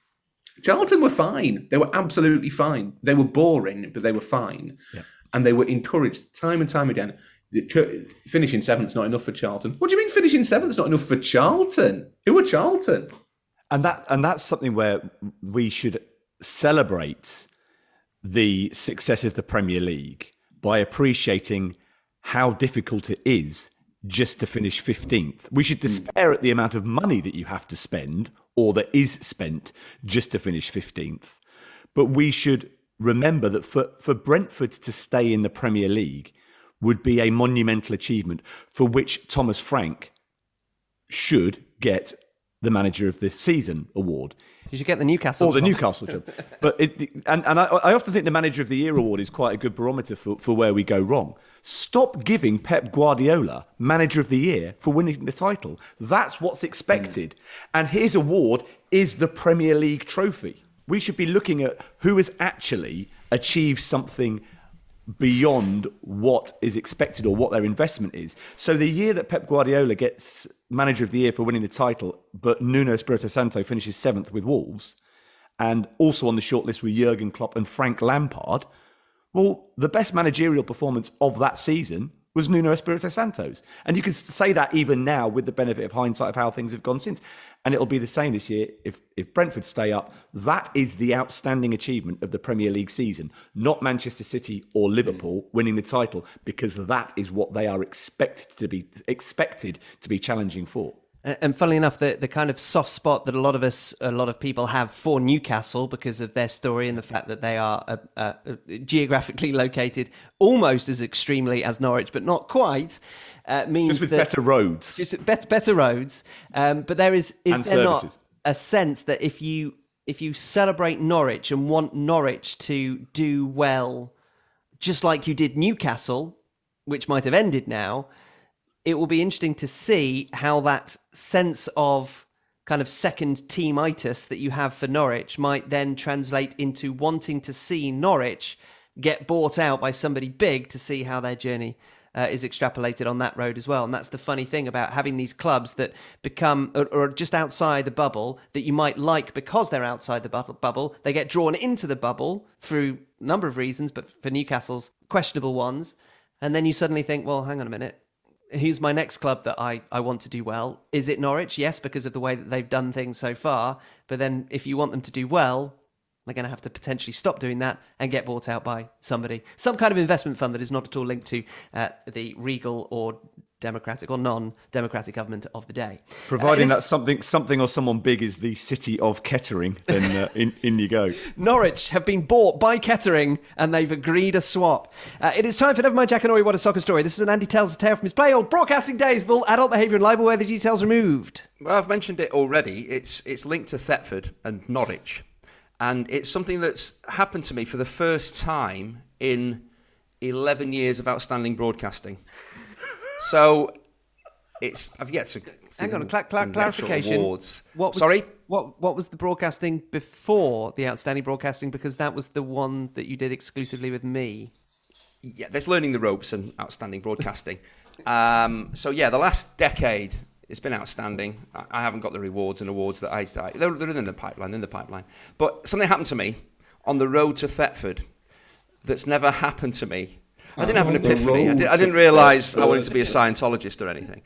Charlton were fine. They were absolutely fine. They were boring, but they were fine. And they were encouraged time and time again. Finishing seventh's not enough for Charlton. What do you mean finishing seventh's not enough for Charlton? Who are Charlton? and that and that's something where we should celebrate the success of the Premier League by appreciating how difficult it is just to finish 15th. We should hmm. despair at the amount of money that you have to spend or that is spent just to finish 15th. But we should remember that for, for Brentford to stay in the Premier League would be a monumental achievement for which Thomas Frank should get the manager of the season award You should get the Newcastle. or the job. Newcastle job. But it, and and I, I often think the manager of the year award is quite a good barometer for, for where we go wrong. Stop giving Pep Guardiola manager of the year for winning the title. That's what's expected. Mm. And his award is the Premier League trophy. We should be looking at who has actually achieved something beyond what is expected or what their investment is. So the year that Pep Guardiola gets manager of the year for winning the title, but Nuno Espirito Santo finishes seventh with Wolves, and also on the shortlist were Jurgen Klopp and Frank Lampard, well, the best managerial performance of that season was Nuno Espirito Santos. And you can say that even now with the benefit of hindsight of how things have gone since. And it'll be the same this year if, if Brentford stay up. That is the outstanding achievement of the Premier League season, not Manchester City or Liverpool winning the title, because that is what they are expected to be expected to be challenging for. And funnily enough, the, the kind of soft spot that a lot of us, a lot of people have for Newcastle because of their story and the fact that they are uh, uh, geographically located almost as extremely as Norwich, but not quite, uh, means Just with that better roads. just better, better roads. Um, but there is is And there not a sense that if you if you celebrate Norwich and want Norwich to do well, just like you did Newcastle, which might have ended now, it will be interesting to see how that sense of kind of second teamitis that you have for Norwich might then translate into wanting to see Norwich get bought out by somebody big to see how their journey uh, is extrapolated on that road as well. And that's the funny thing about having these clubs that become or, or just outside the bubble that you might like because they're outside the bubble. Bubble they get drawn into the bubble through a number of reasons, but for Newcastle's questionable ones. And then you suddenly think, well, hang on a minute who's my next club that I, I want to do well? Is it Norwich? Yes, because of the way that they've done things so far. But then if you want them to do well, They're going to have to potentially stop doing that and get bought out by somebody, some kind of investment fund that is not at all linked to uh, the regal or democratic or non-democratic government of the day. Providing Uh, that something, something or someone big is the city of Kettering, then uh, in, in you go. Norwich have been bought by Kettering and they've agreed a swap. Uh, it is time for Nevermind Jack and Ori, What a Soccer Story. This is an Andy Tells a Tale from his play old broadcasting days with all adult behaviour and libel where the details removed. Well, I've mentioned it already. It's it's linked to Thetford and Norwich, and it's something that's happened to me for the first time in eleven years of outstanding broadcasting. So it's I've yet to Hang on, cla- cla- clarification. Awards. What was, Sorry. What what was the broadcasting before the outstanding broadcasting? Because that was the one that you did exclusively with me. yeah, there's learning the ropes and outstanding broadcasting. um, so yeah, the last decade it's been outstanding. I, I haven't got the rewards and awards that I, I they're, they're in the pipeline, in the pipeline. But something happened to me on the road to Thetford that's never happened to me. I didn't have an epiphany. I, did, I didn't realise I wanted to be a Scientologist or anything.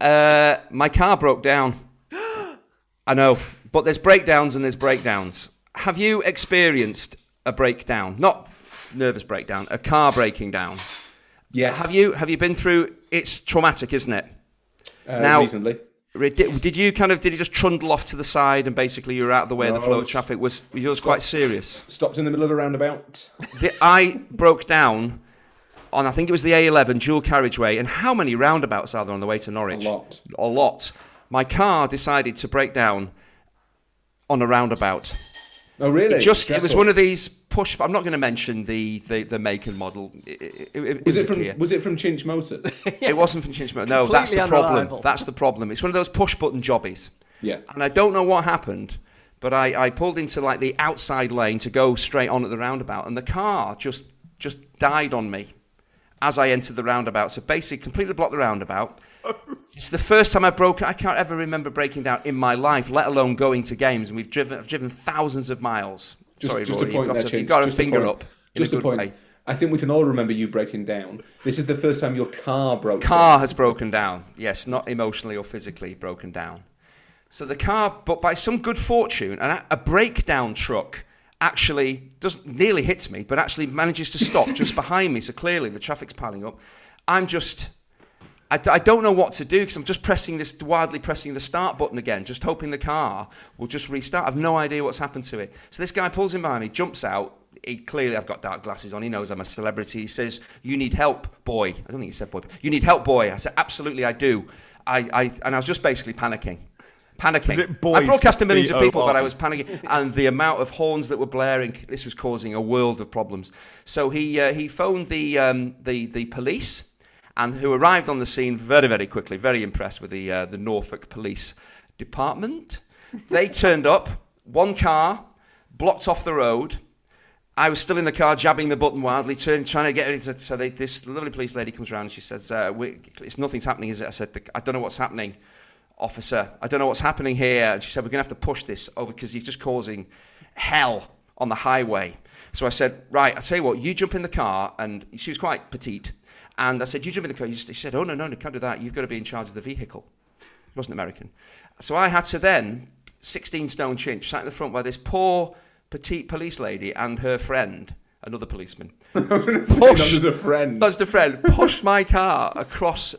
Uh, my car broke down. I know, but there's breakdowns and there's breakdowns. Have you experienced a breakdown? Not nervous breakdown, a car breaking down. Yes. Have you have you been through? It's traumatic, isn't it? Uh, now- reasonably. Did, did you kind of did you just trundle off to the side and basically you were out of the way of the flow of traffic? Was was yours quite serious? Stopped in the middle of the roundabout. The, I broke down on I think it was the A11 dual carriageway. And how many roundabouts are there on the way to Norwich? A lot. A lot. My car decided to break down on a roundabout. Oh, really? It just it was one of these push. I'm not going to mention the, the, the make and model. It, it, it, Was was it from clear. Was it from Chinch Motors? It wasn't from Chinch Motors. No, that's the problem. That's the problem. It's one of those push button jobbies. yeah. And I don't know what happened, but I, I pulled into like the outside lane to go straight on at the roundabout, and the car just just died on me as I entered the roundabout. So basically, completely blocked the roundabout. It's the first time I broke. I can't ever remember breaking down in my life, let alone going to games. And we've driven. I've driven thousands of miles. Just, Sorry, just Rory, a point you've got there, to, you've got a finger point. up. Just a a point. way. I think we can all remember you breaking down. This is the first time your car broke car down. has broken down. Yes, not emotionally or physically broken down. So the car, but by some good fortune, a, a breakdown truck actually doesn't nearly hits me, but actually manages to stop just behind me. So clearly the traffic's piling up. I'm just, I, I don't know what to do because I'm just pressing this, wildly pressing the start button again, just hoping the car will just restart. I've no idea what's happened to it. So this guy pulls in behind me, jumps out. He, clearly, I've got dark glasses on. He knows I'm a celebrity. He says, "You need help, boy." I don't think he said boy. but, You need help, boy. I said, "Absolutely, I do." I, I and I was just basically panicking, panicking. I broadcast to millions of people, but I was panicking, and the amount of horns that were blaring, this was causing a world of problems. So he uh, he phoned the um, the the police, and who arrived on the scene very very quickly. Very impressed with the uh, the Norfolk Police Department. They turned up, one car blocked off the road. I was still in the car, jabbing the button wildly, turning, trying to get it. To, so they, this lovely police lady comes around and she says, uh, we, "It's nothing's happening, is it?" I said, "I don't know what's happening, officer. I don't know what's happening here." And she said, "We're going to have to push this over because you're just causing hell on the highway." So I said, "Right, I'll tell you what, you jump in the car." And she was quite petite, and I said, "You jump in the car." She said, "Oh no, no, no, can't do that. You've got to be in charge of the vehicle." She wasn't American, so I had to then, 16 stone chinch, sat in the front by this poor petite police lady and her friend, another policeman. Not as a friend. Just a friend pushed my car across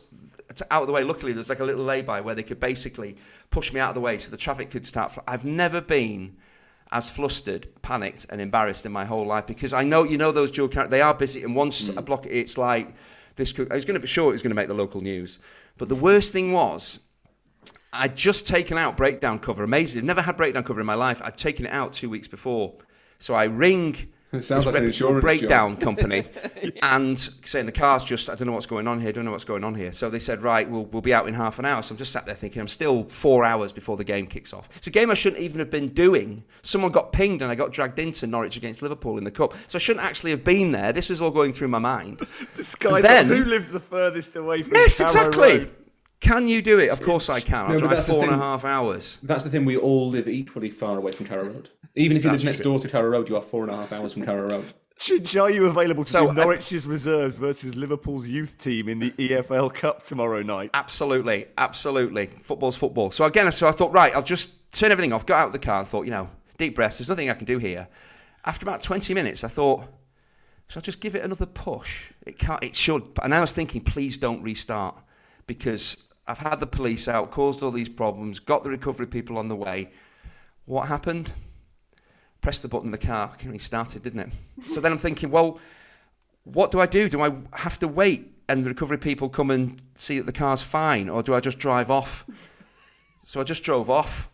out of the way. Luckily, there's like a little lay-by where they could basically push me out of the way so the traffic could start. fl- I've never been as flustered, panicked, and embarrassed in my whole life because I know you know those dual characters. They are busy, and once a mm. block, it's like this. Could, I was going to be sure it was going to make the local news, but the worst thing was. I'd just taken out breakdown cover. Amazing. I've never had breakdown cover in my life. I'd taken it out two weeks before. So I ring It sounds like an reputable insurance breakdown company and saying the car's just I don't know what's going on here, don't know what's going on here. So they said, right, we'll we'll be out in half an hour. So I'm just sat there thinking I'm still four hours before the game kicks off. It's a game I shouldn't even have been doing. Someone got pinged and I got dragged into Norwich against Liverpool in the cup. So I shouldn't actually have been there. This was all going through my mind. This guy, Then- who lives the furthest away from Yes, exactly. Road? Can you do it? Of course I can. I'll No, but drive that's the four and a thing. half hours. That's the thing. We all live equally far away from Carrow Road. Even if you live next true. door to Carrow Road, you are four and a half hours from Carrow Road. Chinch, are you available to So, do I- Norwich's reserves versus Liverpool's youth team in the EFL Cup tomorrow night? Absolutely, absolutely. Football's football. So again, so I thought, right, I'll just turn everything off, got out of the car and thought, you know, deep breaths, there's nothing I can do here. after about 20 minutes, I thought, shall I just give it another push? It can't, it should. And I was thinking, please don't restart because I've had the police out, caused all these problems, got the recovery people on the way. What happened? Pressed the button, the car restarted, didn't it? so then I'm thinking, well, what do I do? Do I have to wait and the recovery people come and see that the car's fine, or do I just drive off? So I just drove off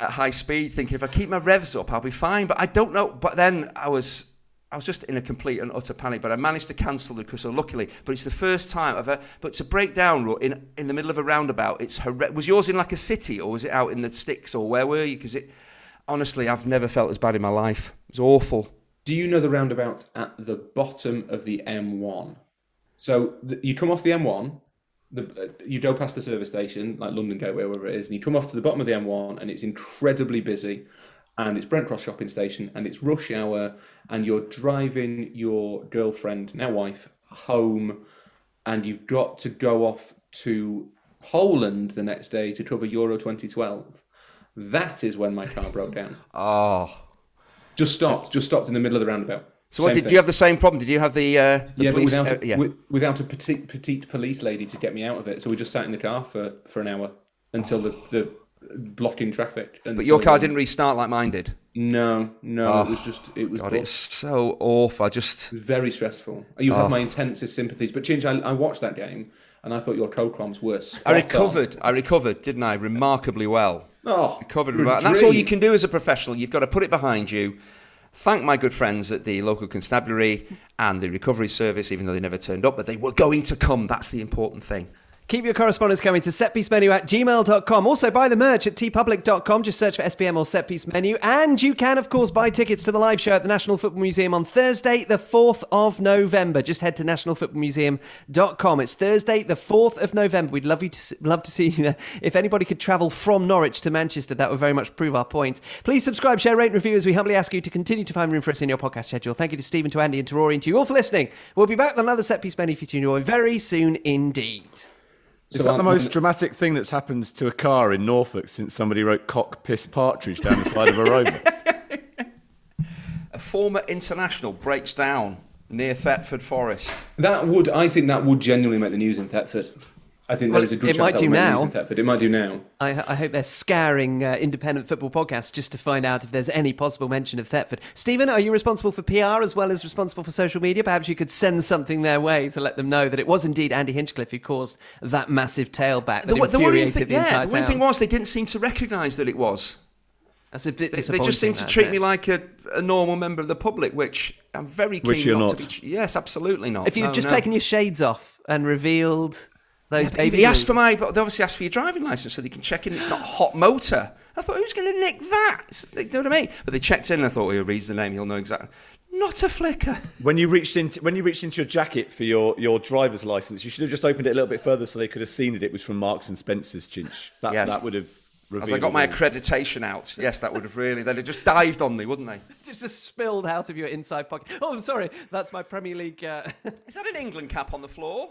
at high speed, thinking if I keep my revs up, I'll be fine. But I don't know. But then I was. I was just in a complete and utter panic, but I managed to cancel the so luckily. But it's the first time ever. But to break down in in the middle of a roundabout, it's horrendous. Was yours in like a city or was it out in the sticks or where were you? Because it, honestly, I've never felt as bad in my life. It was awful. Do you know the roundabout at the bottom of the M1? So the, you come off the M1, the, uh, you go past the service station, like London Gateway, wherever it is, and you come off to the bottom of the M1, and it's incredibly busy. And it's Brent Cross shopping station, and it's rush hour, and you're driving your girlfriend, now wife, home, and you've got to go off to Poland the next day to cover Euro 2012. That is when my car broke down. Oh. Just stopped, just stopped in the middle of the roundabout. So what, did you have the same problem? Did you have the, uh, the yeah, police? but without, uh, a, yeah. without a petite, petite police lady to get me out of it. So we just sat in the car for, for an hour until the, the blocking traffic. But your car didn't restart like mine did. No, no, Oh, it was oh, just it was God, it's so awful. I just very stressful. You have Oh. my intensest sympathies. But Chinch, I, I watched that game and I thought your co-croms were spot I on. recovered. I recovered, didn't I? Remarkably well. Oh, Recovered. remar- and that's all you can do as a professional. You've got to put it behind you. Thank my good friends at the local constabulary and the recovery service, even though they never turned up, but they were going to come. That's the important thing. Keep your correspondence coming to setpiecemenu at gmail.com. Also, buy the merch at teepublic.com. Just search for SPM or Set Piece Menu. And you can, of course, buy tickets to the live show at the National Football Museum on Thursday, the 4th of November. Just head to nationalfootballmuseum.com. It's Thursday, the 4th of November. We'd love, you to, love to see you there. If anybody could travel from Norwich to Manchester, that would very much prove our point. Please subscribe, share, rate, and review as we humbly ask you to continue to find room for us in your podcast schedule. Thank you to Stephen, to Andy, and to Rory, and to you all for listening. We'll be back with another Set Piece Menu for you very soon indeed. Is So that I'm- the most dramatic thing that's happened to a car in Norfolk since somebody wrote cock piss partridge down the side of a rover? A former international breaks down near Thetford Forest. That would, I think, that would genuinely make the news in Thetford. I think Well, there is a good it chance might that do would make the now. Thetford. It might do now. I, I hope they're scouring uh, independent football podcasts just to find out if there's any possible mention of Thetford. Stephen, are you responsible for PR as well as responsible for social media? Perhaps you could send something their way to let them know that it was indeed Andy Hinchcliffe who caused that massive tailback that The, the worrying infuriated thing, the yeah, entire the worrying thing was they didn't seem to recognise that it was. That's a bit They, they just seemed to treat me like a, a normal member of the public, which I'm very keen Which you're not, not. to be. Yes, absolutely not. If you'd No, just no. taken your shades off and revealed those He- baby he asked for my, but they obviously asked for your driving license so they can check in. It's not hot motor. I thought, who's going to nick that? It's- You know what I mean? But they checked in, and I thought, well, he reads the name, he'll know exactly. Not a flicker. when you reached into when you reached into your jacket for your, your driver's license, you should have just opened it a little bit further so they could have seen that it was from Marks and Spencer's. Chinch. That Yes. that would have. As I got my accreditation out, yes, that would have really. They'd have just dived on me, wouldn't they? just spilled out of your inside pocket. Oh, I'm sorry. That's my Premier League. Uh... Is that an England cap on the floor?